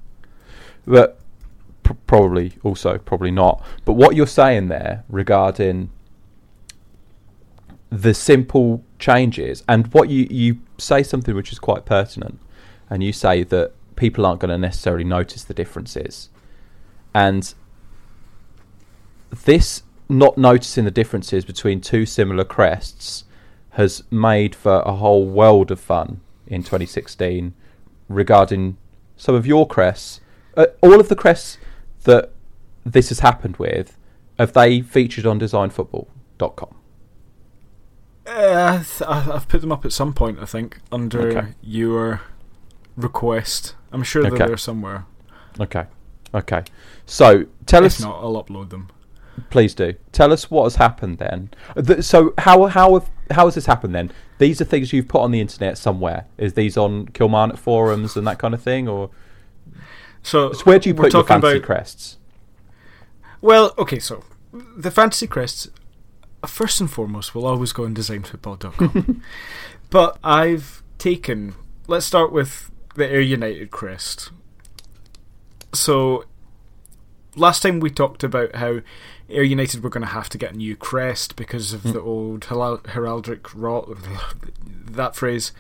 But pr- probably also probably not. But what you're saying there regarding the simple changes and what you you say something which is quite pertinent, and you say that people aren't going to necessarily notice the differences, and this not noticing the differences between two similar crests has made for a whole world of fun in 2016 regarding some of your crests. Uh, all of the crests that this has happened with, have they featured on designfootball.com? Uh, I th- I- I've put them up at some point. I think under Okay. your request. I'm sure they're there somewhere. Okay. Okay. So tell us if us, not, I'll upload them. Please do. Tell us what has happened then. Th- So how how have, how has this happened then? These are things you've put on the internet somewhere. Is these on Kilmarnock forums and that kind of thing, or So, so where do you we're put your talking fancy about, crests? Well, okay, so the fantasy crests, first and foremost, will always go on designfootball.com. <laughs> but I've taken. Let's start with the Ayr United crest. So, last time we talked about how Ayr United were going to have to get a new crest because of the old heraldic rot, that phrase.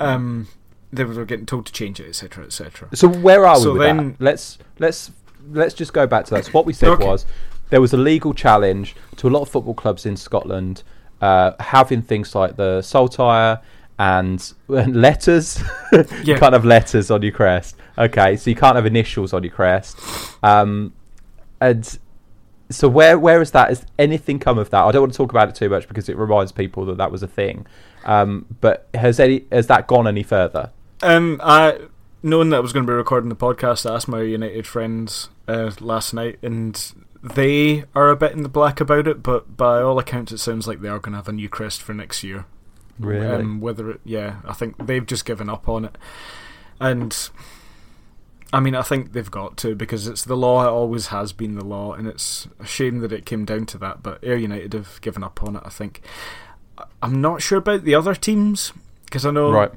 Um, they were getting told to change it, etc., etc. So where are we So then- that? Let's let's let's just go back to that. So what we said Okay. was there was a legal challenge to a lot of football clubs in Scotland uh, having things like the saltire and, and letters, <laughs> Yeah. kind of letters on your crest. Okay, so you can't have initials on your crest. Um, and so where where is that? Has anything come of that? I don't want to talk about it too much because it reminds people that that was a thing. Um, but has any has that gone any further? Um, I knowing that I was going to be recording the podcast, I asked my United friends uh, last night, and they are a bit in the black about it. But by all accounts, it sounds like they are going to have a new crest for next year. Really? Um, whether it, yeah, I think they've just given up on it, and I mean, I think they've got to because it's the law. It always has been the law, and it's a shame that it came down to that. But Ayr United have given up on it. I think. I'm not sure about the other teams because I know right.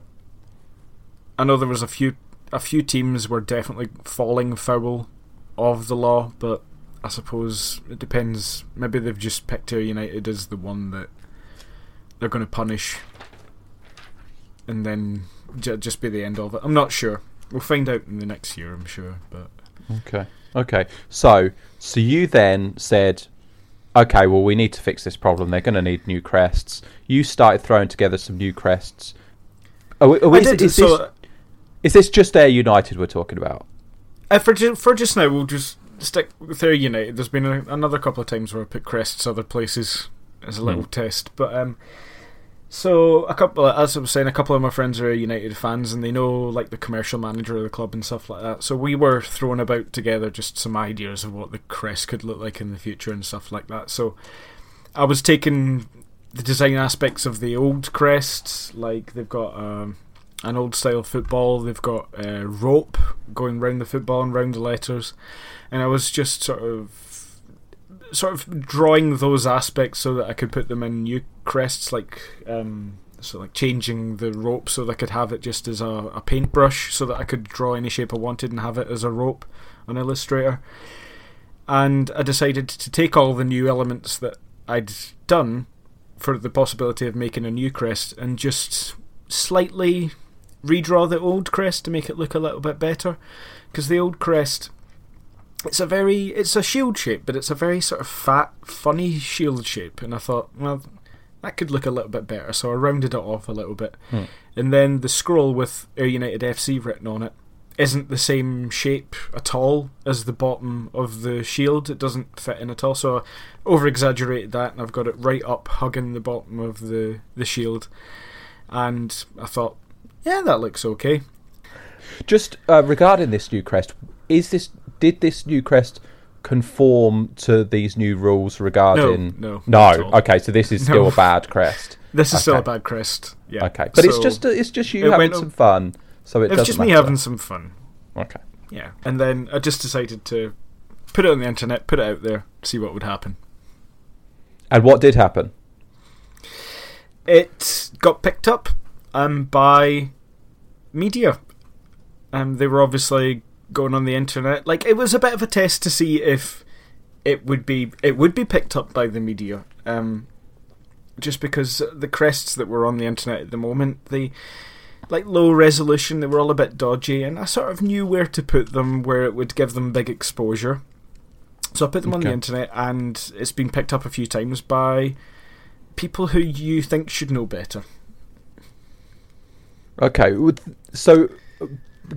I know there was a few a few teams were definitely falling foul of the law, but I suppose it depends. Maybe they've just picked Ayr United as the one that they're going to punish, and then j- just be the end of it. I'm not sure. We'll find out in the next year, I'm sure. But Okay. Okay. So, so you then said, okay, well, we need to fix this problem. They're going to need new crests. You started throwing together some new crests. Oh, oh, is, did, is so, this, is this just Ayr United we're talking about? Uh, for, for just now, we'll just stick with Ayr United. There's been a, another couple of times where I put crests other places as a little Hmm. test, but um, so a couple, as I was saying, a couple of my friends are United fans, and they know like the commercial manager of the club and stuff like that. So we were throwing about together just some ideas of what the crest could look like in the future and stuff like that. So I was taking the design aspects of the old crests, like they've got. Um, an old style football. They've got uh, rope going round the football and round the letters, and I was just sort of sort of drawing those aspects so that I could put them in new crests, like um, so like changing the rope so that I could have it just as a, a paintbrush, so that I could draw any shape I wanted and have it as a rope on Illustrator. And I decided to take all the new elements that I'd done for the possibility of making a new crest and just slightly redraw the old crest to make it look a little bit better because the old crest it's a very it's a shield shape but it's a very sort of fat funny shield shape. And i thought well that could look a little bit better. So i rounded it off a little bit. Hmm. and then the scroll with ayr united fc written on it isn't the same shape at all as the bottom of the shield. It doesn't fit in at all. So i over exaggerated that and i've got it right up hugging the bottom of the the shield. And i thought yeah, that looks okay. Just uh, regarding this new crest, is this did this new crest conform to these new rules regarding? no, no. all. Okay, so this is <laughs> still No. a bad crest. This is still a bad crest. Yeah. Okay, but it's just it's just you having some fun. So it it was just me matter. having some fun. Okay. Yeah. And then I just decided to put it on the internet, put it out there, see what would happen. And what did happen? It got picked up um, by media. Um, they were obviously going on the internet. Like it was a bit of a test to see if it would be it would be picked up by the media. Um, just because the crests that were on the internet at the moment, they like low resolution, they were all a bit dodgy, and I sort of knew where to put them where it would give them big exposure. So I put them on the internet, and it's been picked up a few times by people who you think should know better. Okay, so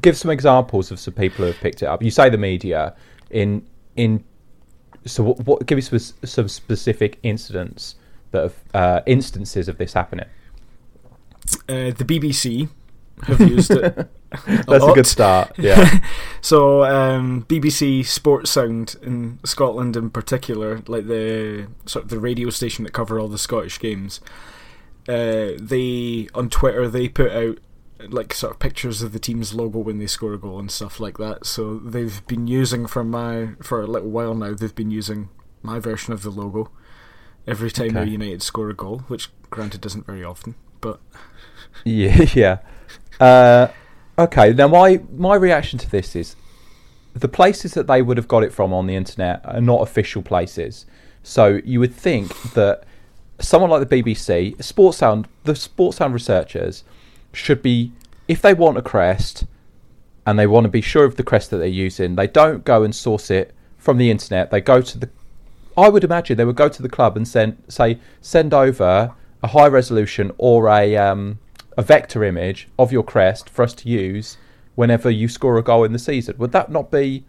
give some examples of some people who have picked it up. You say the media in in. So what? what give us some, some specific incidents that have uh, instances of this happening. Uh, the BBC have used it. <laughs> a That's a good start. Yeah. <laughs> So um, BBC Sports Sound in Scotland, in particular, like the sort of the radio station that cover all the Scottish games, uh, they on Twitter they put out like sort of pictures of the team's logo when they score a goal and stuff like that. So they've been using for my for a little while now. They've been using my version of the logo every time Okay. United score a goal, which granted isn't very often, but <laughs> Yeah, yeah. Uh, okay, now my my reaction to this is the places that they would have got it from on the internet are not official places. So you would think that someone like the BBC, Sports Sound, the Sports Sound researchers should be, if they want a crest and they want to be sure of the crest that they're using, they don't go and source it from the internet. They go to the I would imagine they would go to the club and send say send over a high resolution or a um, a vector image of your crest for us to use whenever you score a goal in the season. Would that not be?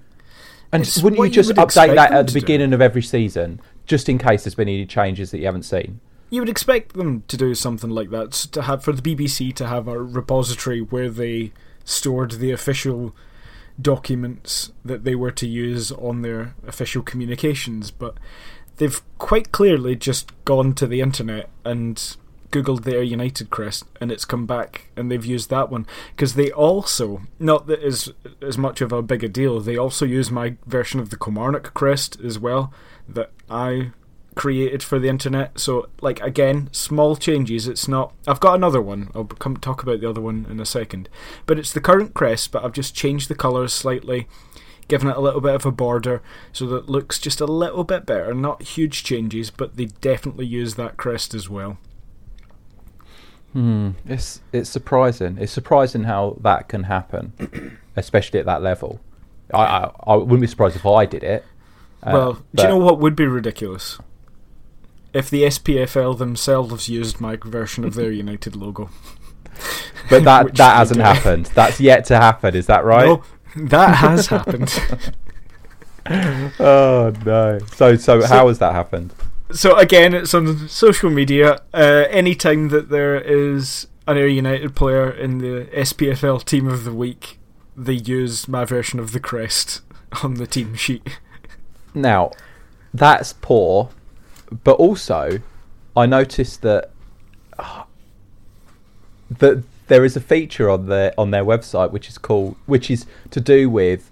And It's wouldn't you you just would update that at the to do. beginning of every season, just in case there's been any changes that you haven't seen? You would expect them to do something like that to have for the BBC to have a repository where they stored the official documents that they were to use on their official communications, but they've quite clearly just gone to the internet and googled their United crest and it's come back and they've used that one. Because they also not that is as much of a big a deal they also use my version of the Kilmarnock crest as well that I created for the internet. So, like again, small changes. It's not. I've got another one. I'll come talk about the other one in a second. But it's the current crest, but I've just changed the colours slightly, given it a little bit of a border, so that it looks just a little bit better. Not huge changes, but they definitely use that crest as well. Hmm. It's it's surprising. It's surprising how that can happen, <coughs> especially at that level. I, I I wouldn't be surprised if I did it. Uh, well, do you know what would be ridiculous? If the SPFL themselves used my version of their United logo. <laughs> But that that hasn't happened. That's yet to happen. Is that right? No, that has happened. <laughs> Oh no. So so how has that happened? So again, it's on social media. Uh, anytime that there is an Ayr United player in the SPFL Team of the Week, they use my version of the crest on the team sheet. Now, that's poor, but also I noticed that <sighs> that there is a feature on their on their website which is called which is to do with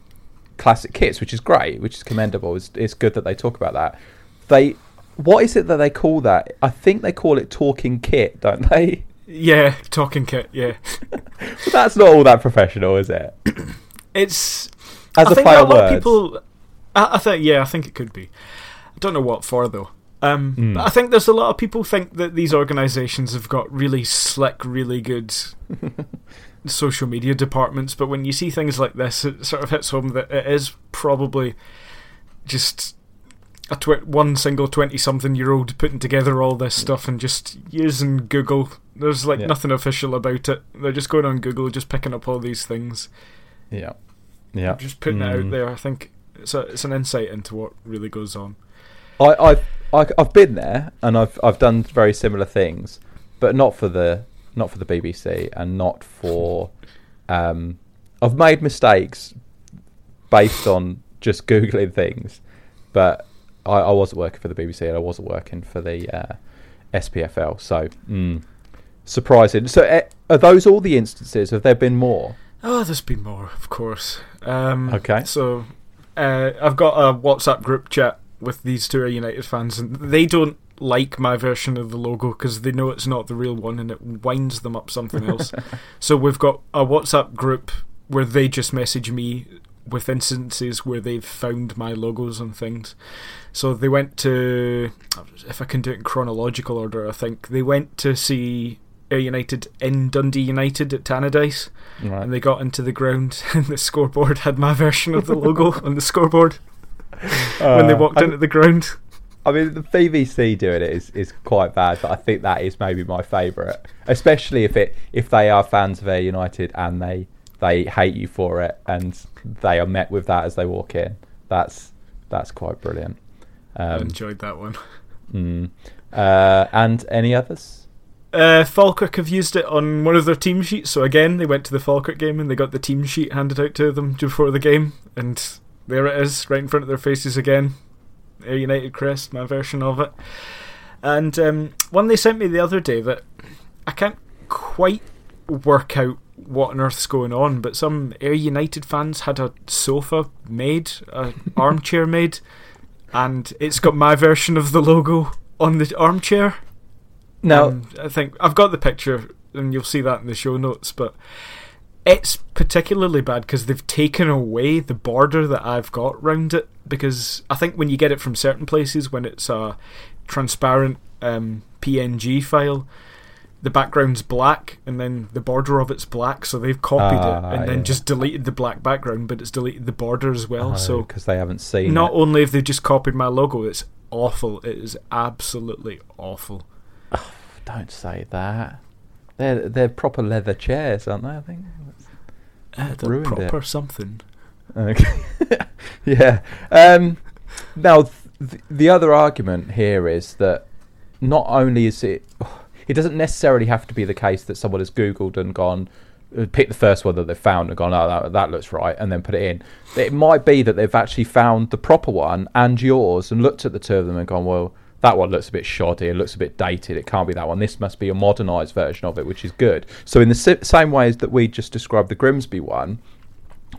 classic kits, which is great, which is commendable. It's, it's good that they talk about that. They what is it that they call that? I think they call it talking kit, don't they? Yeah, talking kit. Yeah, <laughs> But that's not all that professional, is it? <coughs> it's. As I a think a lot words. of people. I, I think yeah, I think it could be. I don't know what for though. Um, Hmm. but I think there's a lot of people think that these organisations have got really slick, really good <laughs> social media departments. But when you see things like this, it sort of hits home that it is probably just a tw- one single twenty-something-year-old putting together all this stuff and just using Google. There's like Yeah. nothing official about it. They're just going on Google, just picking up all these things, Yeah. Yeah. just putting it Mm. out there. I think it's a, it's an insight into what really goes on. I, I've I, I've been there and I've I've done very similar things, but not for the not for the BBC and not for. Um, I've made mistakes based on just googling things, but I, I wasn't working for the BBC and I wasn't working for the uh, SPFL. So mm, surprising. So uh, are those all the instances? Have there been more? Oh, there's been more, of course. Um, Okay. So, uh, I've got a WhatsApp group chat with these two United fans, and they don't like my version of the logo because they know it's not the real one, and it winds them up something else. <laughs> so we've got a WhatsApp group where they just message me with instances where they've found my logos and things. So they went to, if I can do it in chronological order, I think they went to see Ayr United in Dundee United at Tannadice Right. and they got into the ground <laughs> and the scoreboard had my version of the logo <laughs> on the scoreboard <laughs> when they Uh, walked I- into the ground. I mean, the BBC doing it is, is quite bad, but I think that is maybe my favourite, especially if it if they are fans of Ayr United and they they hate you for it, and they are met with that as they walk in. That's that's quite brilliant. I Um, enjoyed that one. mm. uh, and any others? Uh, Falkirk have used it on one of their team sheets. So again, they went to the Falkirk game and they got the team sheet handed out to them before the game, and there it is, right in front of their faces again. Ayr United crest, my version of it. And um, one they sent me the other day that I can't quite work out what on earth's going on, but some Ayr United fans had a sofa made, an <laughs> armchair made, and it's got my version of the logo on the armchair. Now, Um, I think I've got the picture, and you'll see that in the show notes. But it's particularly bad because they've taken away the border that I've got round it. Because I think when you get it from certain places, when it's a transparent um, PNG file, the background's black, and then the border of it's black. So they've copied Ah, it and then yeah. just deleted the black background, but it's deleted the border as well. so because they haven't seen not it. only have they just copied my logo, it's awful. It is absolutely awful. Don't say that. They're they're proper leather chairs, aren't they? I think. They're Ruined it. proper something. Okay. <laughs> yeah. Um, now, th- the other argument here is that not only is it, <sighs> it doesn't necessarily have to be the case that someone has Googled and gone, uh, picked the first one that they found and gone, oh, that, that looks right, and then put it in. It might be that they've actually found the proper one and yours and looked at the two of them and gone, well, that one looks a bit shoddy, it looks a bit dated, it can't be that one. This must be a modernised version of it, which is good. So, in the si- same ways that we just described the Grimsby one,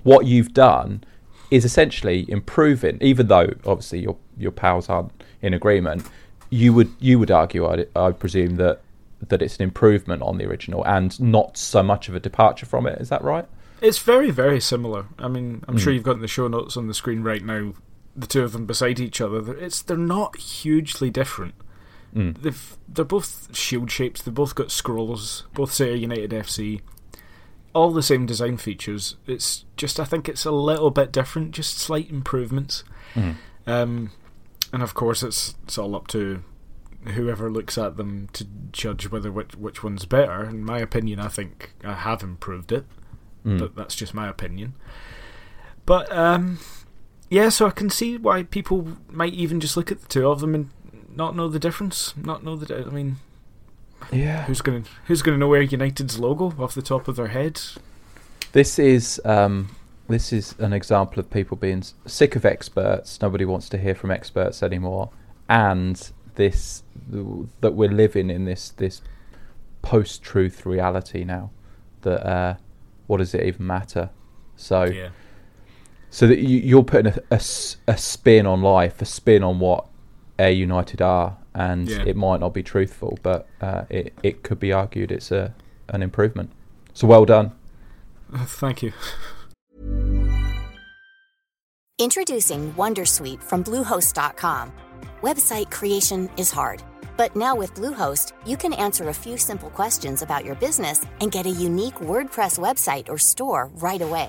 what you've done is essentially improving, even though obviously your your pals aren't in agreement. You would you would argue, I, I presume that that it's an improvement on the original and not so much of a departure from it. Is that right? It's very, very similar. I mean, I'm sure Mm. you've got the show notes on the screen right now the two of them beside each other. They're- It's they're not hugely different. Mm. They've they're both shield shapes. They've both got scrolls. Both say United FC. All the same design features. It's just I think it's a little bit different. Just slight improvements. Mm. Um, and of course, it's it's all up to whoever looks at them to judge whether which which one's better. In my opinion, I think I have improved it, Mm. but that's just my opinion. But um, yeah, so I can see why people might even just look at the two of them and not know the difference. Not know the. I mean, yeah. who's gonna who's gonna know where United's logo off the top of their head? This is um, this is an example of people being sick of experts. Nobody wants to hear from experts anymore, and this that we're living in this this post truth reality now. That uh, what does it even matter? So Yeah, so that you, you're putting a spin on life, a spin on what Ayr United are, and Yeah. it might not be truthful, but uh, it it could be argued it's a an improvement. So well done. Uh, thank you. Introducing Wondersuite from Bluehost.com. Website creation is hard, but now with Bluehost, you can answer a few simple questions about your business and get a unique WordPress website or store right away.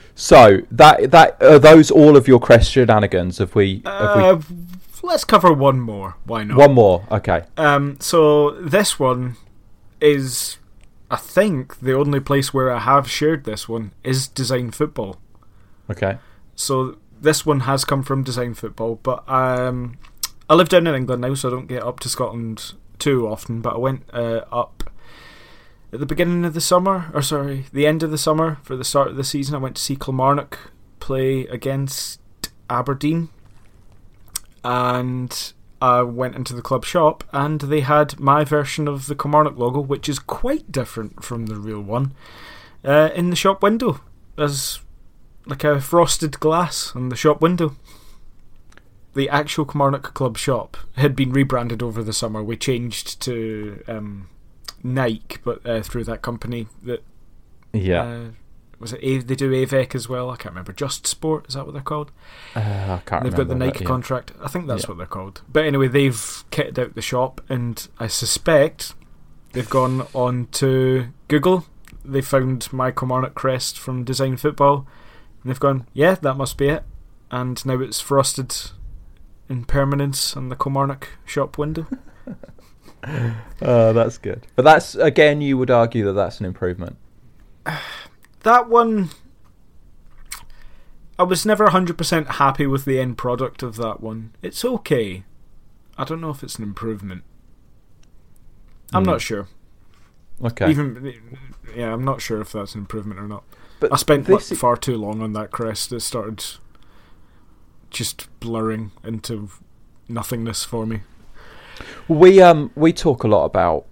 so that that are those all of your crest shenanigans? Have we? Have we Uh, let's cover one more. Why not? one more. Okay. Um, so this one is, I think, the only place where I have shared this one is Design Football. Okay. So this one has come from Design Football, but um, I live down in England now, so I don't get up to Scotland too often. But I went uh, up at the beginning of the summer, or sorry, the end of the summer for the start of the season. I went to see Kilmarnock play against Aberdeen, and I went into the club shop, and they had my version of the Kilmarnock logo, which is quite different from the real one, uh, in the shop window as like a frosted glass on the shop window. The actual Kilmarnock Club shop had been rebranded over the summer. We changed to um, Nike, but uh, through that company that Yeah. uh, was it. They do Avec as well. I can't remember. Just Sport is that what they're called? Uh, I can't They've got the Nike yeah. contract. I think that's Yeah. what they're called. But anyway, they've kitted out the shop, and I suspect they've gone on to Google. They found my Kilmarnock crest from Design Football, and they've gone, yeah, that must be it. And now it's frosted in permanence on the Kilmarnock shop window. <laughs> Oh, <laughs> that's good. But that's again, you would argue that that's an improvement. <sighs> that one, I was never 100% happy with the end product of that one. It's okay. I don't know if it's an improvement. I'm Hmm. not sure. Okay. Even yeah, I'm not sure if that's an improvement or not. but I spent this far too long on that crest. It started just blurring into nothingness for me. We um we talk a lot about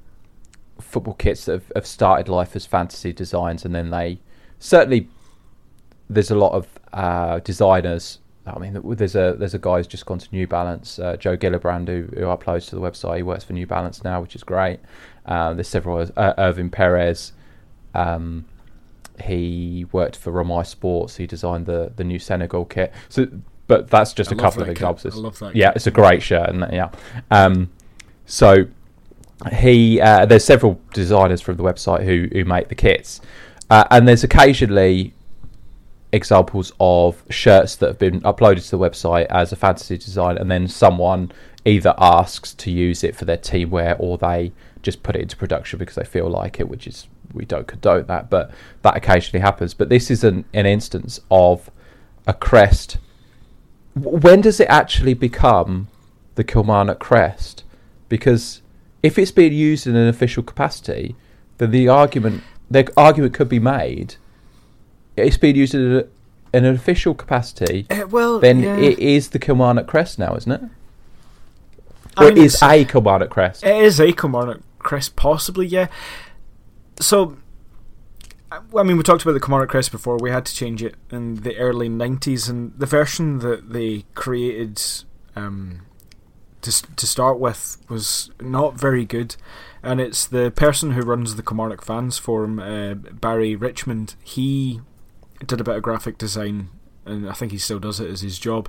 football kits that have, have started life as fantasy designs, and then they certainly there's a lot of uh, designers. I mean, there's a there's a guy who's just gone to New Balance, uh, Joe Gillibrand, who, who uploads to the website. He works for New Balance now, which is great. Um, there's several uh, Irvin Perez. Um, he worked for Romai Sports. He designed the the new Senegal kit. So, but that's just I a couple of examples. I love that Yeah, kit. it's a great shirt, and yeah. Um, so he uh, there's several designers from the website who who make the kits, uh, and there's occasionally examples of shirts that have been uploaded to the website as a fantasy design, and then someone either asks to use it for their team wear or they just put it into production because they feel like it, which is we don't condone that, but that occasionally happens. But this is an, an instance of a crest. When does it actually become the Kilmarnock crest? Because if it's being used in an official capacity, then the argument the argument could be made it's being used in a, in an official capacity, Uh, well, then yeah. it is the Kilmarnock crest now, isn't it? I mean, it is a Kilmarnock crest? It is a Kilmarnock crest, possibly, yeah. So, I I mean, we talked about the Kilmarnock crest before. We had to change it in the early 90s, and the version that they created um, to, to start with was not very good. And it's the person who runs the Kilmarnock Fans Forum, uh, Barry Richmond, he did a bit of graphic design, and I think he still does it as his job.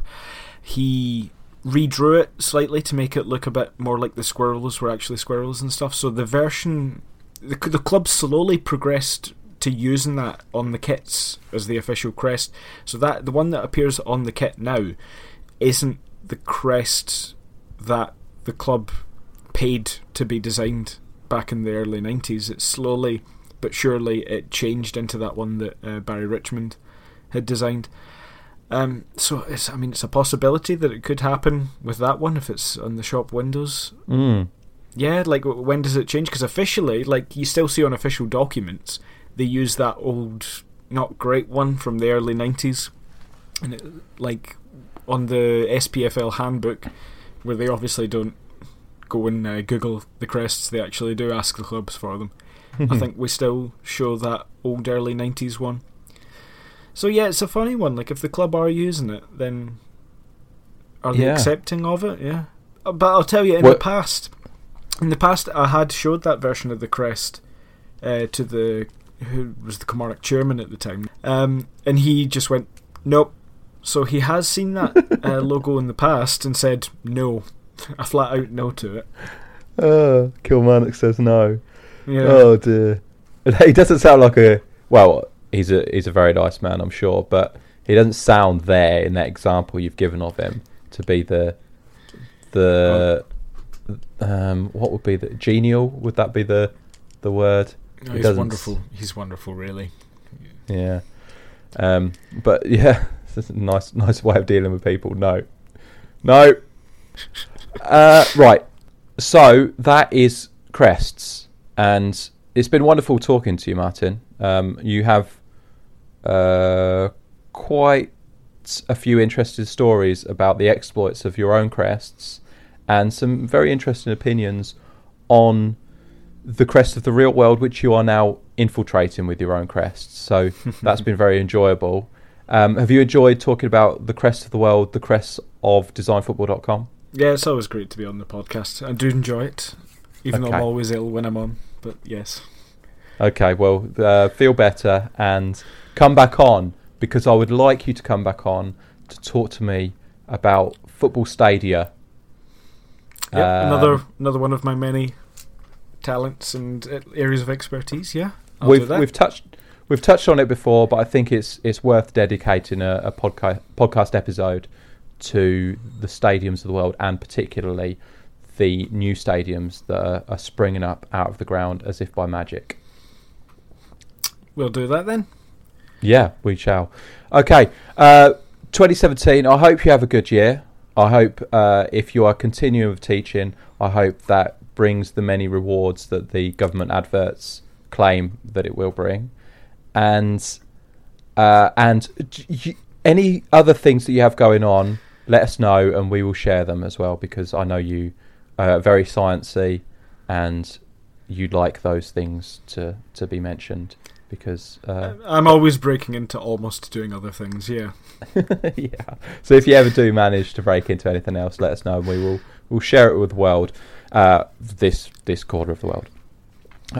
He redrew it slightly to make it look a bit more like the squirrels were actually squirrels and stuff. So the version, the, the club slowly progressed to using that on the kits as the official crest. So that the one that appears on the kit now isn't the crest that the club paid to be designed back in the early 90s. It slowly but surely it changed into that one that uh, Barry Richmond had designed. Um, so it's, I mean, it's a possibility that it could happen with that one if it's on the shop windows. Mm. Yeah, like when does it change? Because officially, like you still see on official documents, they use that old, not great one from the early '90s, and it, like on the SPFL handbook, where they obviously don't go and uh, Google the crests, they actually do ask the clubs for them. I <laughs> think we still show that old early '90s one. So yeah, it's a funny one. Like if the club are using it, then are they Yeah. accepting of it? Yeah. Uh, But I'll tell you, in Well- the past, in the past, I had showed that version of the crest uh, to the who was the Kilmarnock chairman at the time, um, and he just went, "Nope." So he has seen that <laughs> uh, logo in the past and said no, a flat out no to it. Oh, Kilmarnock says no. Yeah. Oh dear. <laughs> He doesn't sound like a well. He's a he's a very nice man, I'm sure, but he doesn't sound there in that example you've given of him to be the the um what would be the genial? Would that be the the word? No, he's wonderful. He's wonderful, really. Yeah. Um. But <laughs> yeah, nice <laughs> nice way of dealing with people. No. No. Uh. Right. So that is crests, and it's been wonderful talking to you, Martin. Um. You have uh quite a few interesting stories about the exploits of your own crests, and some very interesting opinions on the crest of the real world, which you are now infiltrating with your own crests. So <laughs> that's been very enjoyable. Um, have you enjoyed talking about the crest of the world, the crest of designfootball.com? Yeah, it's always great to be on the podcast. I do enjoy it, even though I'm always ill when I'm on. But yes, Okay, well, uh, feel better and come back on because I would like you to come back on to talk to me about football stadia. yeah, Um, another another one of my many talents and areas of expertise. Yeah, I'll we've we've touched we've touched on it before, but I think it's it's worth dedicating a, a podcast podcast episode to the stadiums of the world and particularly the new stadiums that are, are springing up out of the ground as if by magic. We'll do that then. Yeah, we shall. Okay, uh, 2017. I hope you have a good year. I hope uh, if you are continuing with teaching, I hope that brings the many rewards that the government adverts claim that it will bring, and uh, and any other things that you have going on, let us know, and we will share them as well because I know you are very sciencey, and you'd like those things to to be mentioned because. Uh, I'm always breaking into almost doing other things. Yeah, <laughs> yeah. So if you ever do manage to break into anything else, let us know, and we will we'll share it with the world. Uh, this this quarter of the world.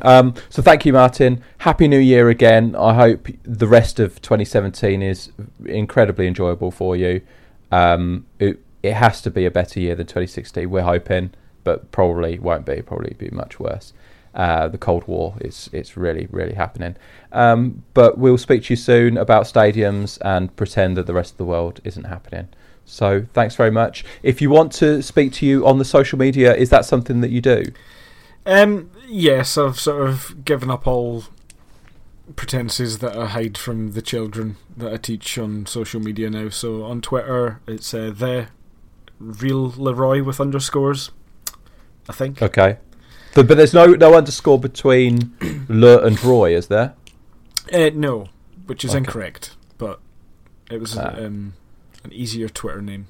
Um, so thank you, Martin. Happy New Year again. I hope the rest of 2017 is incredibly enjoyable for you. Um, it it has to be a better year than 2016. We're hoping, but probably won't be. Probably be much worse. Uh, the Cold War is it's really really happening. Um, but we'll speak to you soon about stadiums and pretend that the rest of the world isn't happening. So thanks very much. If you want to speak to you on the social media, is that something that you do? Um, yes, I've sort of given up all pretenses that I hide from the children that I teach on social media now. So on Twitter, it's uh, the real Leroy with underscores. I think. Okay. But, but there's no no underscore between <clears throat> Le and Roy, is there? Uh, no, which is Okay. incorrect. But It was Ah. um, an easier Twitter name.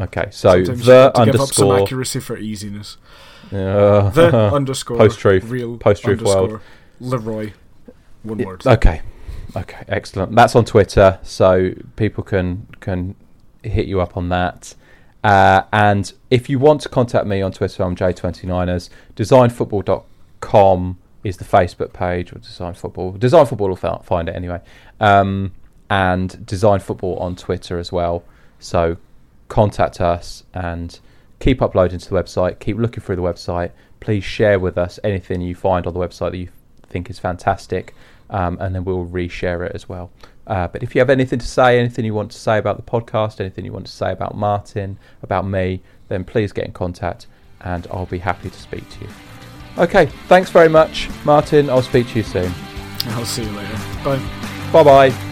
Okay, so Sometimes the have to give up some underscore. accuracy for easiness. Uh, The <laughs> underscore Post-truth. real Post-truth underscore world. Leroy. One word. Okay, okay, excellent. That's on Twitter, so people can can hit you up on that. Uh, and if you want to contact me on Twitter, I'm J29ers. Designfootball.com is the Facebook page, or Design Football. Design Football will find it anyway. Um, and Design Football on Twitter as well. So contact us and keep uploading to the website. Keep looking through the website. Please share with us anything you find on the website that you think is fantastic, um, and then we'll reshare it as well. Uh, but if you have anything to say, anything you want to say about the podcast, anything you want to say about Martin, about me, then please get in contact, and I'll be happy to speak to you. Okay, thanks very much, Martin. I'll speak to you soon. I'll see you later. Bye. Bye bye.